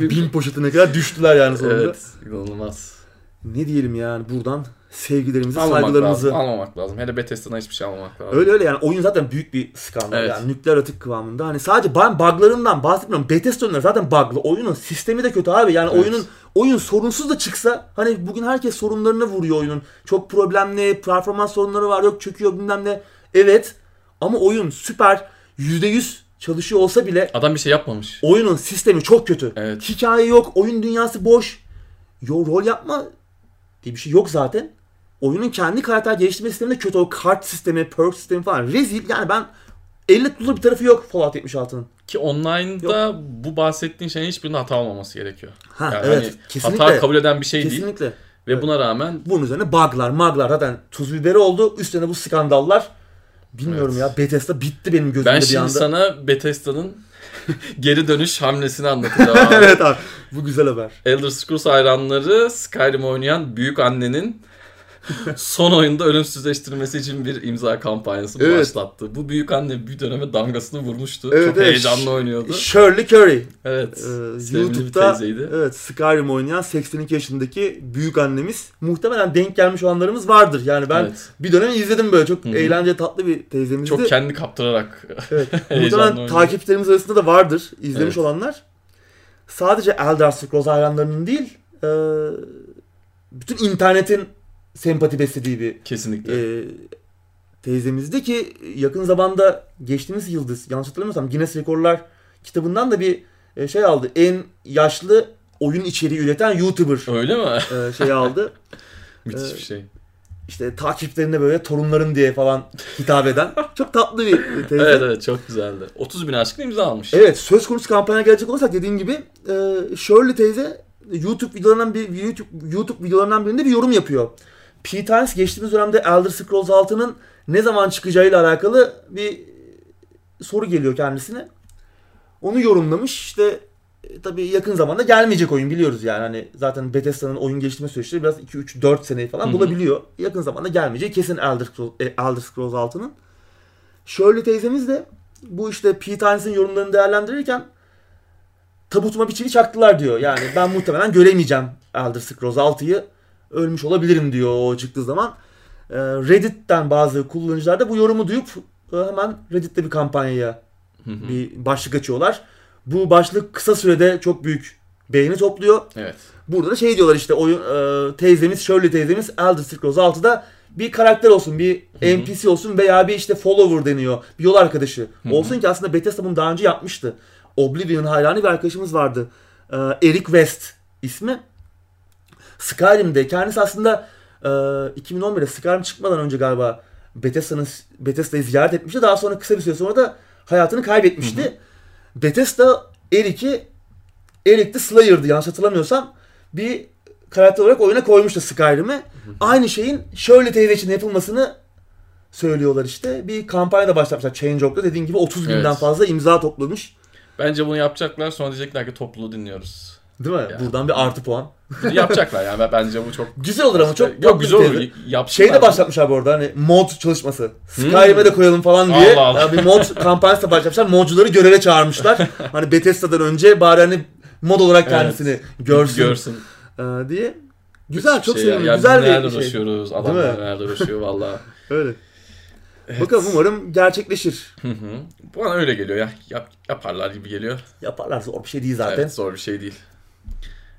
<laughs> bin poşetine kadar düştüler yani sonunda. evet. İnanılmaz. Ne diyelim yani buradan sevgilerimizi, Almamak saygılarımızı. lazım. Almamak lazım. Hele Bethesda'dan hiçbir şey almamak lazım. Öyle öyle yani oyun zaten büyük bir skandal Evet. yani nükleer atık kıvamında. Hani sadece ben buglarından bahsetmiyorum. Bethesda oyunları zaten buglı. Oyunun sistemi de kötü abi. Yani Evet. oyunun oyun sorunsuz da çıksa hani bugün herkes sorunlarını vuruyor oyunun. Çok problemli, performans sorunları var, yok çöküyor bilmem ne. Evet ama oyun süper %100 çalışıyor olsa bile Adam bir şey yapmamış. oyunun sistemi çok kötü. Evet. Hikaye yok, oyun dünyası boş. Yo, rol yapma diye bir şey yok zaten. Oyunun kendi karakter geliştirme sistemi de kötü. O kart sistemi, perk sistemi falan. Rezil. Yani ben elle tutulur bir tarafı yok Fallout 76'nın. Ki online'da bu bahsettiğin şeyin hiçbirinin hata olmaması gerekiyor. Ha Yani evet. hani kesinlikle. hata kabul eden bir şey değil. kesinlikle. Ve buna rağmen Bunun üzerine buglar, maglar zaten tuz biberi oldu. Üstüne bu skandallar. Bilmiyorum Evet. ya Bethesda bitti benim gözümde ben bir şimdi anda. sana Bethesda'nın <laughs> geri dönüş hamlesini anlatacağım. abi. <laughs> evet abi. Bu güzel haber. Elder Scrolls hayranları Skyrim oynayan büyük annenin son oyunda ölümsüzleştirmesi için bir imza kampanyası Evet. başlattı. Bu büyük anne bir döneme damgasını vurmuştu. Evet, Çok evet. heyecanlı oynuyordu. Shirley Curry. Evet. Ee, bir YouTube'da teyzeydi. evet Skyrim oynayan 82 yaşındaki büyük annemiz. Muhtemelen denk gelmiş olanlarımız vardır. Yani ben Evet. bir dönem izledim böyle. Çok Hı hı. eğlenceli tatlı bir teyzemizdi. Çok kendi kaptırarak. <laughs> evet. <laughs> Muhtemelen takipçilerimiz arasında da vardır izlemiş Evet. olanlar. Sadece Elder Scrolls hayranlarının değil, e, bütün internetin sempati beslediği bir Kesinlikle. e, teyzemizdi ki yakın zamanda geçtiğimiz yılda yanlış hatırlamıyorsam Guinness Rekorlar kitabından da bir e, şey aldı. En yaşlı oyun içeriği üreten YouTuber Öyle mi? e, şey aldı. <laughs> Müthiş bir şey. İşte takipçilerine böyle torunların diye falan hitap eden. Çok tatlı bir teyze. Evet evet çok güzeldi. 30 bin aşkın imza almış. Evet söz konusu kampanya gelecek olursak dediğim gibi e, Shirley teyze YouTube videolarından bir YouTube, YouTube videolarından birinde bir yorum yapıyor. P Times geçtiğimiz dönemde Elder Scrolls 6'nın ne zaman çıkacağıyla alakalı bir soru geliyor kendisine. Onu yorumlamış. İşte e, tabii yakın zamanda gelmeyecek oyun biliyoruz yani. Hani zaten Bethesda'nın oyun geliştirme süreçleri biraz 2 3 4 seneyi falan Hı hı. bulabiliyor. Yakın zamanda gelmeyecek kesin Elder Scrolls, e, Elder Scrolls 6'nın. Shirley teyzemiz de bu işte Pete Hines'in yorumlarını değerlendirirken tabutuma bir çivi çaktılar diyor. Yani ben muhtemelen göremeyeceğim Elder Scrolls 6'yı. Ölmüş olabilirim diyor o çıktığı zaman. Ee, Reddit'ten bazı kullanıcılar da bu yorumu duyup e, hemen Reddit'te bir kampanyaya bir başlık açıyorlar. Bu başlık kısa sürede çok büyük beğeni topluyor. Evet. Burada da şey diyorlar işte oyun e, teyzemiz Shirley teyzemiz Elder Scrolls 6'da bir karakter olsun, bir. NPC olsun veya bir işte follower deniyor. Bir yol arkadaşı. Olsun ki aslında Bethesda bunu daha önce yapmıştı. Oblivion hayranı bir arkadaşımız vardı. E, Eric West ismi. Skyrim'de kendisi aslında e, 2011'de Skyrim çıkmadan önce galiba Bethesda'nın Bethesda'yı ziyaret etmişti. Daha sonra kısa bir süre sonra da hayatını kaybetmişti. Bethesda Eric'i Eric de Slayer'dı yanlış hatırlamıyorsam. Bir karakter olarak oyuna koymuştu Skyrim'i. Aynı şeyin şöyle teyze için yapılmasını söylüyorlar işte. Bir kampanya da başlatmışlar Change.org'da. Dediğin gibi 30 binden Evet. fazla imza toplamış. Bence bunu yapacaklar sonra diyecekler ki topluluğu dinliyoruz. Değil mi? Ya. Buradan bir artı puan. Yapacaklar yani Ben- bence bu çok... Güzel olur ama çok Yok güzel olur. Yapsınlar. Şey de başlatmışlar bu arada hani mod çalışması. Skyrim'e de koyalım falan diye. Allah Allah. Ya bir mod <laughs> kampanyası da başlatmışlar. Modcuları göreve çağırmışlar. hani Bethesda'dan önce bari hani mod olarak kendisini görsün, Görsün. e, diye. Güzel, çok Şey sevindim. ya, Güzel bir şey. uğraşıyoruz. Adamlar nelerle uğraşıyor valla. <laughs> Öyle. Bakalım umarım gerçekleşir. Hı hı. Bana öyle geliyor ya. Yap, yaparlar gibi geliyor. Yaparlar zor bir şey değil zaten. Evet zor bir şey değil.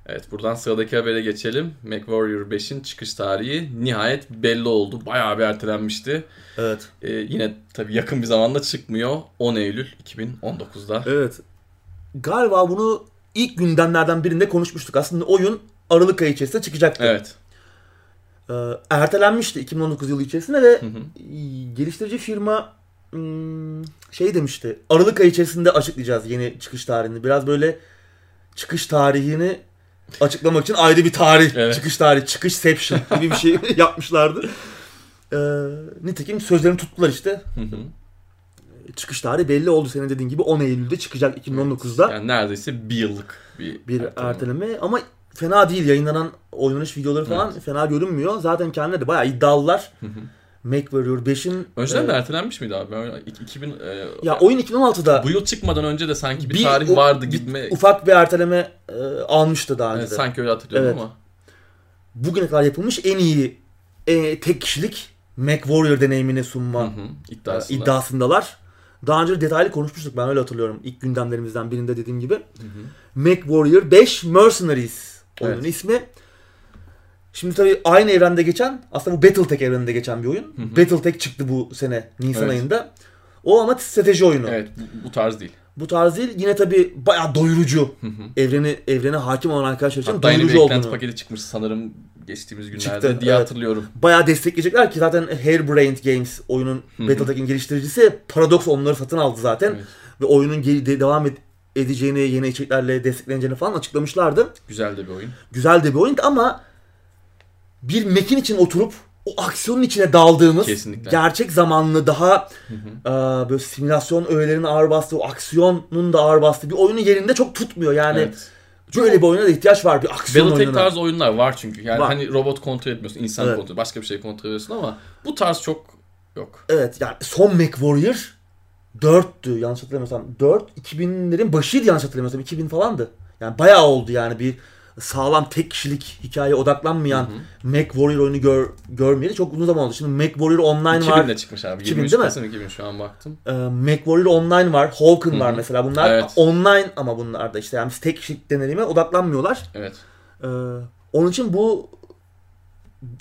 Evet buradan sıradaki habere geçelim. MechWarrior 5'in çıkış tarihi nihayet belli oldu. Bayağı bir ertelenmişti. Evet. Ee, yine tabii yakın bir zamanda çıkmıyor. 10 Eylül 2019'da. Evet. Galiba bunu ilk gündemlerden birinde konuşmuştuk. Aslında oyun Aralık ayı içerisinde çıkacaktı. Evet. Ee, ertelenmişti 2019 yılı içerisinde ve Hı hı. geliştirici firma hmm, şey demişti. Aralık ayı içerisinde açıklayacağız yeni çıkış tarihini. Biraz böyle çıkış tarihini açıklamak için ayrı bir tarih, Evet. çıkış tarihi, çıkışception gibi bir şey <laughs> yapmışlardı. Ee, nitekim sözlerini tuttular işte. Hı hı. Çıkış tarihi belli oldu senin dediğin gibi 10 Eylül'de çıkacak 2019'da. Yani neredeyse bir yıllık bir, bir erteleme. erteleme ama fena değil yayınlanan oynanış videoları falan fena görünmüyor. Zaten kendileri de bayağı iddialılar. Hı hı. MechWarrior 5'in Önceden de e, ertelenmiş miydi abi? Ben, 2000, e, ya oyun 2016'da bu yıl çıkmadan önce de sanki bir, bir tarih vardı bir gitme. ufak bir erteleme e, almıştı daha önce Evet, de. sanki öyle hatırlıyorum Evet. ama. Bugüne kadar yapılmış en iyi e, tek kişilik MechWarrior deneyimini Hı sunma hı, e, iddiasında. iddiasındalar. Daha önce de detaylı konuşmuştuk ben öyle hatırlıyorum. İlk gündemlerimizden birinde dediğim gibi. MechWarrior 5 Mercenaries oyunun Evet. ismi. Şimdi tabii aynı evrende geçen, aslında bu Battletech evreninde geçen bir oyun. hı. Battletech çıktı bu sene Nisan Evet. ayında. O ama strateji oyunu. Evet bu, bu tarz değil. Bu tarz değil. Yine tabii bayağı doyurucu. Hı hı. Evreni evrene hakim olan arkadaşlar için Hatta doyurucu olduğunu. paketi çıkmış sanırım geçtiğimiz günlerde Çıktı, diye evet. hatırlıyorum. Bayağı destekleyecekler ki zaten Harebrained Games oyunun. Battletech'in geliştiricisi Paradox onları satın aldı zaten. Evet. Ve oyunun geri- de- devam ed- edeceğini, yeni içeriklerle destekleneceğini falan açıklamışlardı. Güzel de bir oyun. güzel de bir oyun ama bir mekin için oturup o aksiyonun içine daldığımız Kesinlikle. gerçek zamanlı daha Hı hı. e, böyle simülasyon öğelerinin ağır bastığı, o aksiyonun da ağır bastığı bir oyunun yerinde çok tutmuyor. Yani evet. böyle bir oyuna da ihtiyaç var bir aksiyon Battletech oyununa. tarzı oyunlar var çünkü. Yani Var. hani robot kontrol etmiyorsun, insan Evet. kontrol, başka bir şey kontrol ediyorsun ama bu tarz çok yok. Evet yani son MechWarrior 4'tü yanlış hatırlamıyorsam. 4 2000'lerin başıydı yanlış hatırlamıyorsam. 2000 falandı. Yani bayağı oldu yani bir sağlam tek kişilik hikayeye odaklanmayan MechWarrior oyunu gör, görmeyeli çok uzun zaman oldu. Şimdi MechWarrior Online var. 2000'de çıkmış abi. 2000 23 değil mi? Kasım 2000 şu an baktım. Ee, MechWarrior Online var, Hulk'ın var hı. mesela. Bunlar Evet. online ama bunlar da işte yani biz tek kişilik deneyime odaklanmıyorlar. Evet. Ee, onun için bu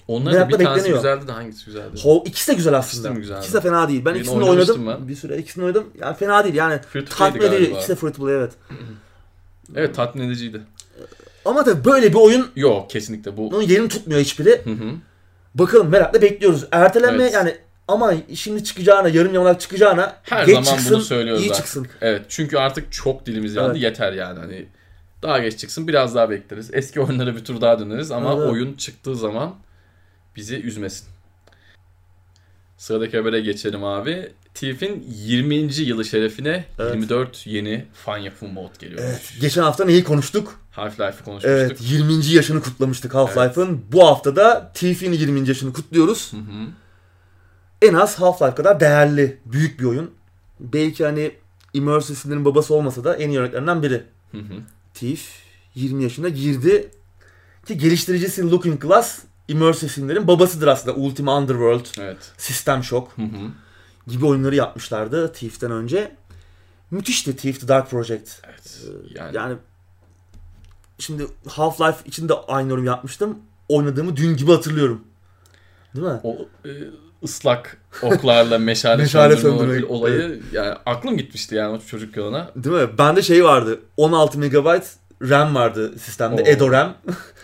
Onların da bir tanesi bekleniyor. güzeldi de hangisi güzeldi? Hulk ikisi de güzel aslında. de mi güzeldi? İkisi de fena değil. Ben Birini ikisini oynadım. ben. Bir süre ikisini oynadım. Yani fena değil. Yani tatmin edici. İkisi de free to play evet. Evet tatmin ediciydi. Ama tabii böyle bir oyunun Yok kesinlikle bu. yerini tutmuyor hiçbiri. Hı hı. Bakalım merakla bekliyoruz. Ertelenme Evet. yani ama şimdi çıkacağına, yarım yamalak çıkacağına Her geç zaman çıksın, bunu söylüyoruz iyi artık. çıksın. Evet çünkü artık çok dilimiz yandı Evet. yeter yani hani daha geç çıksın biraz daha bekleriz. Eski oyunlara bir tur daha döneriz ama Evet. oyun çıktığı zaman bizi üzmesin. Sıradaki habere geçelim abi. Thief'in 20. yılı şerefine Evet. 24 yeni fan yapımı mod geliyor. Evet. Geçen hafta neyi konuştuk? Half-Life'ı konuşmuştuk. Evet 20. yaşını kutlamıştık Half-Life'ın. Bu hafta da Thief'in 20. yaşını kutluyoruz. Hı hı. En az Half-Life kadar değerli, büyük bir oyun. Belki hani Immersive Sinir'in babası olmasa da en iyi örneklerinden biri. Hı hı. Thief 20 yaşına girdi. Ki geliştiricisi Looking Glass Immersive Sinir'in babasıdır aslında. Ultima Underworld, Evet. System Shock Hı hı. gibi oyunları yapmışlardı Thief'ten önce. Müthişti Thief The Dark Project. Evet. Yani, Yani şimdi Half-Life için de aynı yorum yapmıştım. Oynadığımı dün gibi hatırlıyorum. Değil mi? o e, ıslak oklarla meşale, <laughs> Meşale söndürme olayı yani aklım gitmişti yani o çocuk yoluna. Değil mi? Bende şey vardı. 16 MB RAM vardı sistemde. Oo. Edo RAM.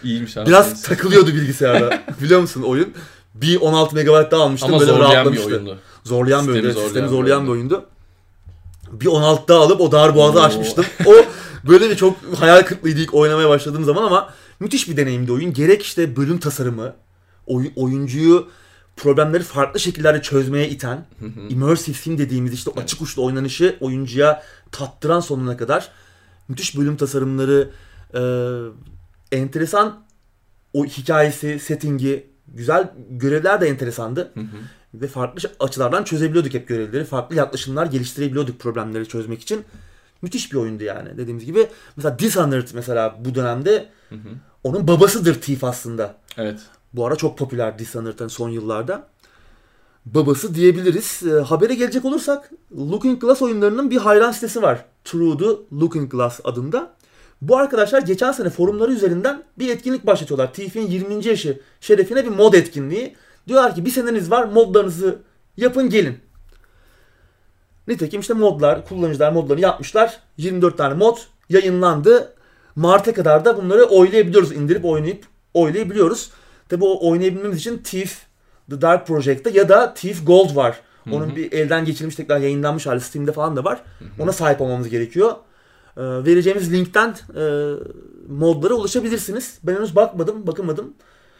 İyiymiş abi. Biraz Neyse. takılıyordu bilgisayarda. <laughs> Biliyor musun oyun? Bir 16 MB daha almıştım. Ama böyle zorlayan bir rahatlamıştı. oyundu. Zorlayan bir Sistemi oyundu. zorlayan Sistemi bir zorlayan bir oyundu. oyundu. Bir 16 daha alıp o dar boğazı Oo. açmıştım. <laughs> O böyle bir çok hayal kırıklığıydı ilk oynamaya başladığım zaman ama müthiş bir deneyimdi oyun. Gerek işte bölüm tasarımı, oy- oyuncuyu problemleri farklı şekillerde çözmeye iten, immersive sim dediğimiz işte açık uçlu oynanışı oyuncuya tattıran sonuna kadar müthiş bölüm tasarımları, e, enteresan o hikayesi, settingi, güzel görevler de enteresandı. Ve farklı açılardan çözebiliyorduk hep görevleri. Farklı yaklaşımlar geliştirebiliyorduk problemleri çözmek için. Müthiş bir oyundu yani dediğimiz gibi. Mesela Dishonored mesela bu dönemde Hı hı. onun babasıdır Thief aslında. Evet. Bu ara çok popüler Dishonored'ın son yıllarda. Babası diyebiliriz. E, habere gelecek olursak Looking Glass oyunlarının bir hayran sitesi var. True the Looking Glass adında. Bu arkadaşlar geçen sene forumları üzerinden bir etkinlik başlatıyorlar. Thief'in 20. yaşı şerefine bir mod etkinliği. Diyorlar ki bir seneniz var modlarınızı yapın gelin. Nitekim işte modlar, kullanıcılar modlarını yapmışlar. 24 tane mod yayınlandı. Mart'a kadar da bunları oylayabiliyoruz. indirip oynayıp oylayabiliyoruz. Tabi o oynayabilmemiz için Thief The Dark Project'te ya da Thief Gold var. Onun bir elden geçirilmiş tekrar yayınlanmış hali Steam'de falan da var. Ona sahip olmamız gerekiyor. Ee, vereceğimiz linkten e, modlara ulaşabilirsiniz. Ben henüz bakmadım, bakamadım.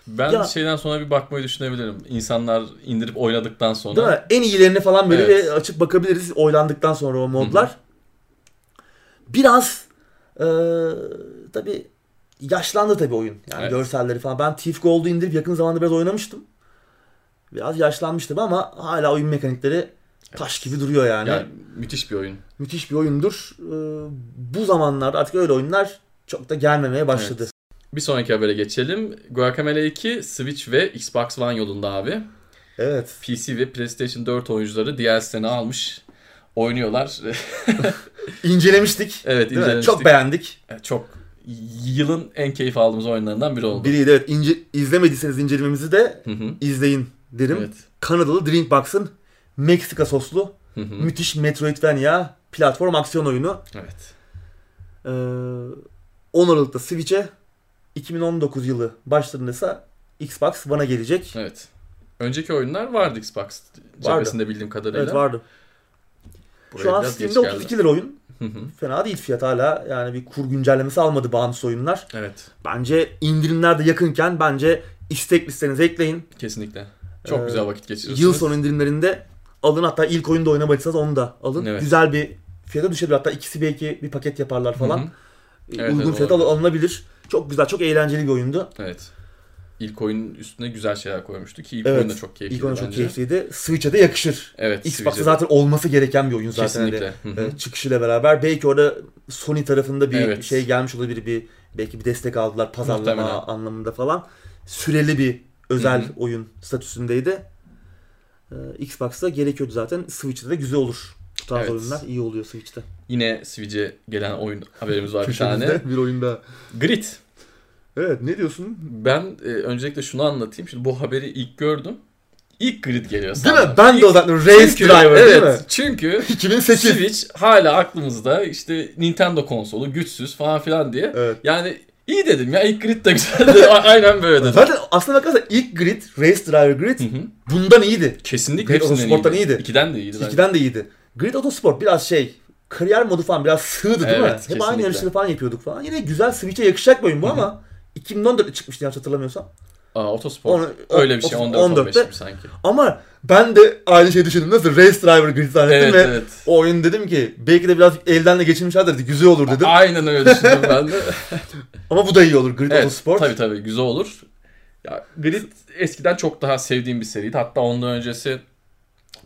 Ben Ya- şeyden sonra bir bakmayı düşünebilirim. İnsanlar indirip oynadıktan sonra. Değil mi? En iyilerini falan böyle Evet. bir açıp bakabiliriz oylandıktan sonra o modlar. Biraz e, tabi yaşlandı tabi oyun. Yani Evet. görselleri falan. Ben Thief Gold'u indirip yakın zamanda biraz oynamıştım. Biraz yaşlanmıştım ama hala oyun mekanikleri taş gibi duruyor yani. Yani müthiş bir oyun. Müthiş bir oyundur. E, bu zamanlarda artık öyle oyunlar çok da gelmemeye başladı. Evet. Bir sonraki habere geçelim. Guacamelee 2 Switch ve Xbox One yolunda abi. Evet. PC ve PlayStation 4 oyuncuları DLC'lerini almış. Oynuyorlar. <laughs> İncelemiştik. evet incelemiştik. Çok beğendik. Çok yılın en keyif aldığımız oyunlarından biri oldu. Biriydi evet. İnce, izlemediyseniz incelememizi de Hı hı. izleyin derim. Evet. Kanadalı Drinkbox'ın Meksika soslu Hı hı. müthiş Metroidvania platform aksiyon oyunu. Evet. Ee, 10 Aralık'ta Switch'e 2019 yılı başlarında ise Xbox One'a gelecek. Evet. Önceki oyunlar vardı Xbox cephesinde bildiğim kadarıyla. Evet vardı. Buraya Şu an Steam'de geldi. 32 lira oyun. Hı hı. Fena değil fiyat hala. Yani bir kur güncellemesi almadı bağımsız oyunlar. Evet. Bence indirimler de yakınken bence istek listenize ekleyin. Kesinlikle. Çok Ee, güzel vakit geçiriyorsunuz. Yıl sonu indirimlerinde alın hatta ilk oyunda oynamadıysanız onu da alın. Evet. Güzel bir fiyata düşebilir. Hatta ikisi belki bir paket yaparlar falan. Hı hı. Evet, Uygun evet, fiyata alınabilir. Çok güzel, çok eğlenceli bir oyundu. Evet. İlk oyunun üstüne güzel şeyler koymuştu ki ilk Evet. oyun da çok keyifliydi İlk oyun çok keyifliydi. Switch'e de yakışır. Evet. Xbox'ta zaten olması gereken bir oyun zaten. Kesinlikle. hani, hı. e, çıkışıyla beraber. Belki orada Sony tarafında bir Evet. şey gelmiş olabilir. Bir belki bir destek aldılar pazarlama Muhtemelen. anlamında falan. Süreli bir özel oyun statüsündeydi. Ee, Xbox'ta gerekiyordu zaten. Switch'te de güzel olur. Bu tarz Evet. oyunlar iyi oluyor Switch'te. Yine Switch'e gelen oyun haberimiz var bir tane. Bir oyun daha. Grit. Evet ne diyorsun? Ben e, öncelikle şunu anlatayım. Şimdi bu haberi ilk gördüm. İlk Grid geliyor Değil sandım. mi? Ben de İlk- o zaten Race Çünkü- Driver evet, değil mi? Çünkü <laughs> 2008. Switch hala aklımızda işte Nintendo konsolu güçsüz falan filan diye. Evet. Yani iyi dedim ya ilk Grid de güzeldi. <laughs> Aynen böyle dedim. Zaten aslına bakarsan ilk Grid, Race Driver Grid Hı hı. bundan iyiydi. Kesinlikle Grid iyiydi. iyiydi. İkiden de iyiydi. bence. İkiden de iyiydi. Grid Autosport biraz şey kariyer modu falan biraz sığdı değil mi? Evet, Hep kesinlikle. aynı yarışları falan yapıyorduk falan. Yine güzel Switch'e yakışacak bir oyun bu ama 2014'te çıkmıştı yanlış hatırlamıyorsam. Aa, Otosport. Onu- Öyle bir şey. o- 14 15 14'te gibi sanki. Ama ben de aynı şeyi düşündüm. Nasıl Race Driver Grid zannettim Evet ve evet. o oyun dedim ki belki de biraz elden de geçirmişlerdir dedi. Güzel olur dedim. Aynen öyle düşündüm ben de. <laughs> Ama bu da iyi olur Grid evet, Autosport. tabii tabii güzel olur. Ya Grid eskiden çok daha sevdiğim bir seriydi. Hatta ondan öncesi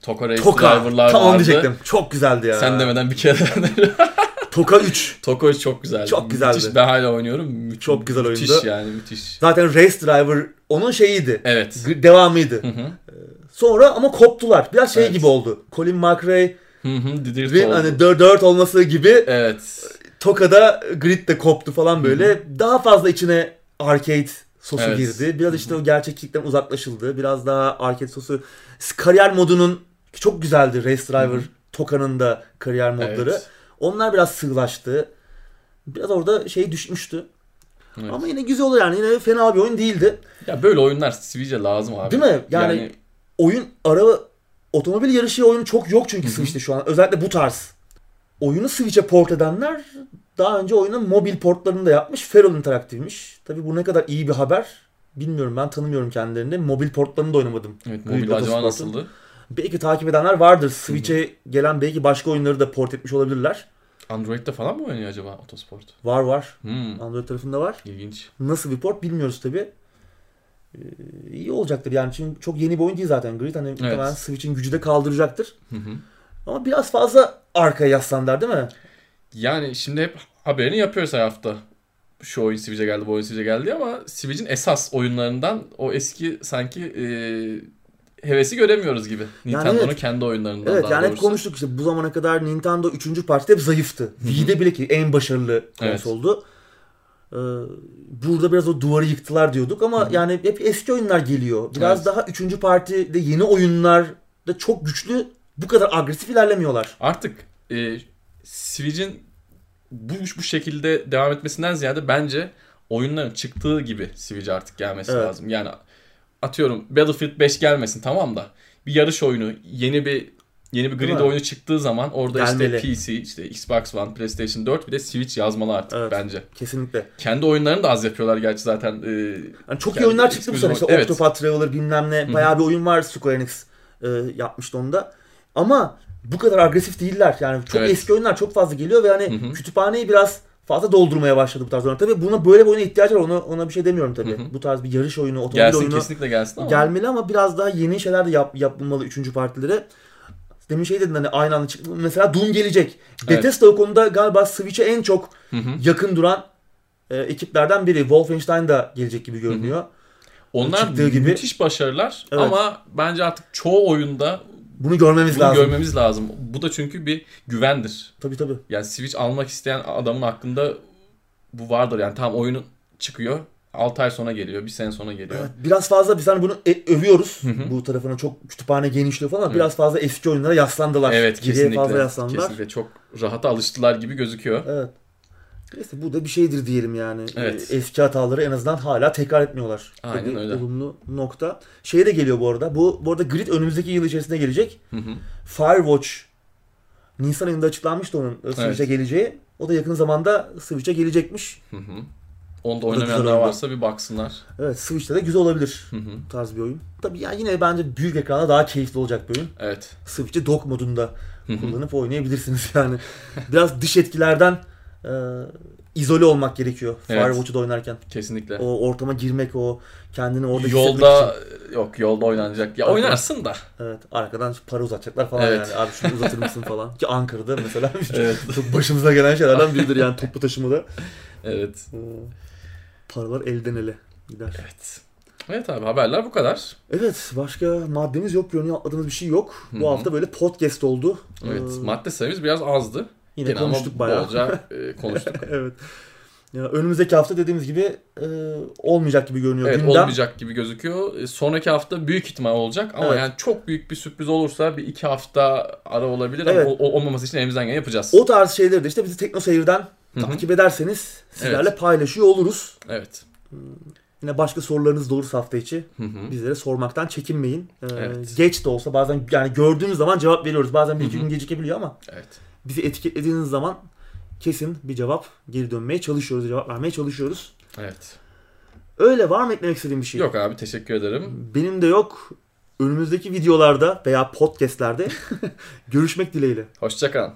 Toka Race Toka. Driver'lar Tam onu vardı. diyecektim. Çok güzeldi ya. Sen demeden bir kere <laughs> Toka 3. Toka çok güzeldi. Çok güzeldi. Müthiş. Ben hala oynuyorum. Mü- Çok güzel müthiş oyundu. yani müthiş. Zaten Race Driver onun şeyiydi. Evet. Devamıydı. Hı hı. Sonra ama koptular. Biraz şey Evet. gibi oldu. Colin McRae Hı hani 4, 4 olması gibi Evet. Toka'da grid de koptu falan böyle. Daha fazla içine arcade sosu Evet. girdi. Biraz işte o gerçeklikten uzaklaşıldı. Biraz daha arcade sosu. Kariyer modunun çok güzeldi Race Driver. Toka'nın da kariyer modları. Evet. Onlar biraz sığlaştı. Biraz orada şey düşmüştü. Evet. Ama yine güzel oldu yani. Yine fena bir oyun değildi. Ya böyle oyunlar Switch'e lazım abi. Değil mi? Yani, oyun araba otomobil yarışı oyunu çok yok çünkü. Switch'te şu an. Özellikle bu tarz. Oyunu Switch'e port edenler daha önce oyunun mobil portlarını da yapmış. Feral Interactive'miş. Tabi bu ne kadar iyi bir haber bilmiyorum ben tanımıyorum kendilerini. Mobil portlarını da oynamadım. Evet, mobil acaba Autosport'un. nasıldı? Belki takip edenler vardır. Switch'e gelen belki başka oyunları da port etmiş olabilirler. Android'de falan mı oynuyor acaba Otosport? Var var. Hmm, Android tarafında var. ilginç. Nasıl bir port bilmiyoruz tabi. Ee, iyi olacaktır yani çünkü çok yeni bir oyun değil zaten Grid. Hani muhtemelen Switch'in gücü de kaldıracaktır. Hı hı. Ama biraz fazla arkaya yaslandılar değil mi? Yani şimdi hep haberini yapıyoruz her hafta. Şu oyun Switch'e geldi, bu oyun Switch'e geldi ama Switch'in esas oyunlarından o eski sanki e, hevesi göremiyoruz gibi. Nintendo'nun evet. kendi oyunlarından Evet yani hep doğrusu. konuştuk işte bu zamana kadar Nintendo 3. partide hep zayıftı. Wii'de bile ki en başarılı Evet. konsoldu. Ee, burada biraz o duvarı yıktılar diyorduk ama yani hep eski oyunlar geliyor. Biraz Evet. daha 3. partide yeni oyunlar da çok güçlü bu kadar agresif ilerlemiyorlar. Artık e, Switch'in bu, bu şekilde devam etmesinden ziyade bence oyunların çıktığı gibi Switch'e artık gelmesi Evet. lazım. Yani atıyorum Battlefield 5 gelmesin tamam da bir yarış oyunu, yeni bir yeni bir grid oyunu çıktığı zaman orada Gelmeli. işte PC, işte Xbox One, PlayStation 4 bir de Switch yazmalı artık Evet. bence. Kesinlikle. Kendi oyunlarını da az yapıyorlar gerçi zaten. e, Yani çok iyi oyunlar çıktı bu sene. İşte Evet. Octopath Traveler bilmem ne. Bayağı bir oyun var Square Enix e, yapmıştı onda. Ama bu kadar agresif değiller. Yani çok Evet. eski oyunlar çok fazla geliyor ve hani Hı hı. kütüphaneyi biraz fazla doldurmaya başladı bu tarz oyunlar. Tabii buna böyle bir oyuna ihtiyacı var. Ona, ona bir şey demiyorum tabii. Hı hı. Bu tarz bir yarış oyunu, otomobil gelsin oyunu kesinlikle gelsin ama. gelmeli ama biraz daha yeni şeyler de yap, yapılmalı üçüncü partilere. Demin şey dedin hani aynı anda çıktı. Mesela Doom gelecek. Evet. Bethesda o konuda galiba Switch'e en çok Hı hı. yakın duran e, ekiplerden biri. Wolfenstein da gelecek gibi görünüyor. Onlar çıktığı gibi- müthiş başarılar Evet. ama bence artık çoğu oyunda Bunu görmemiz bunu lazım. görmemiz lazım. Bu da çünkü bir güvendir. Tabii tabii. Yani Switch almak isteyen adamın hakkında bu vardır. Yani tam oyunu çıkıyor. 6 ay sonra geliyor. Bir sene sonra geliyor. Evet, biraz fazla biz hani bunu e- övüyoruz. Hı hı. Bu tarafına çok kütüphane genişliyor falan Evet. biraz fazla eski oyunlara yaslandılar. Evet Geriye kesinlikle. fazla yaslandılar. Kesinlikle çok rahata alıştılar gibi gözüküyor. Evet. Neyse bu da bir şeydir diyelim yani. Evet. Ee, Eski hataları en azından hala tekrar etmiyorlar. Aynen bir öyle. Olumlu nokta. Şey de geliyor bu arada. Bu, bu arada Grid önümüzdeki yıl içerisinde gelecek. Hı hı. Firewatch Nisan ayında açıklanmıştı onun Switch'e Evet. geleceği. O da yakın zamanda Switch'e gelecekmiş. Hı hı. Onda oynamayanlar varsa bir baksınlar. Evet Switch'te de güzel olabilir Hı hı. tarz bir oyun. Tabii yani yine bence büyük ekranda daha keyifli olacak bir oyun. Evet. Switch'te dock modunda Hı hı. kullanıp oynayabilirsiniz yani. <laughs> Biraz dış etkilerden e, izole olmak gerekiyor Evet. Firewatch'u da oynarken. Kesinlikle. O ortama girmek, o kendini orada Yolda yok yolda oynanacak. Ya oynarsın da. Evet, arkadan para uzatacaklar falan Evet. yani. Abi şunu uzatır mısın <laughs> falan. Ki Ankara'da mesela <laughs> Evet. çok <laughs> başımıza gelen şeylerden biridir yani toplu taşımada. Evet. Ee, Paralar elden ele gider. Evet. Evet abi haberler bu kadar. Evet başka maddemiz yok. Görünüyor atladığımız bir şey yok. Hı Bu hafta böyle podcast oldu. Evet. Ee, Madde sayımız biraz azdı. Yine ama konuştuk bayağı. bolca <laughs> e, konuştuk. evet. Ya önümüzdeki hafta dediğimiz gibi e, olmayacak gibi görünüyor. Evet Gündem olmayacak gibi gözüküyor. E, Sonraki hafta büyük ihtimal olacak ama Evet. yani çok büyük bir sürpriz olursa bir iki hafta ara olabilir Evet. ama o- olmaması için elimizden geleni yapacağız. o tarz şeyleri de işte bizi Tekno Seyir'den takip ederseniz sizlerle Evet. paylaşıyor oluruz. Evet. Yine başka sorularınız da olursa hafta içi Hı hı. bizlere sormaktan çekinmeyin. Ee, Evet. Geç de olsa bazen yani gördüğümüz zaman cevap veriyoruz. Bazen bir iki gün gecikebiliyor ama Evet. Bizi etiketlediğiniz zaman kesin bir cevap geri dönmeye çalışıyoruz, cevap vermeye çalışıyoruz. Evet. Öyle var mı eklemek istediğim bir şey? Yok abi teşekkür ederim. Benim de yok. Önümüzdeki videolarda veya podcastlerde <laughs> görüşmek dileğiyle. Hoşçakalın.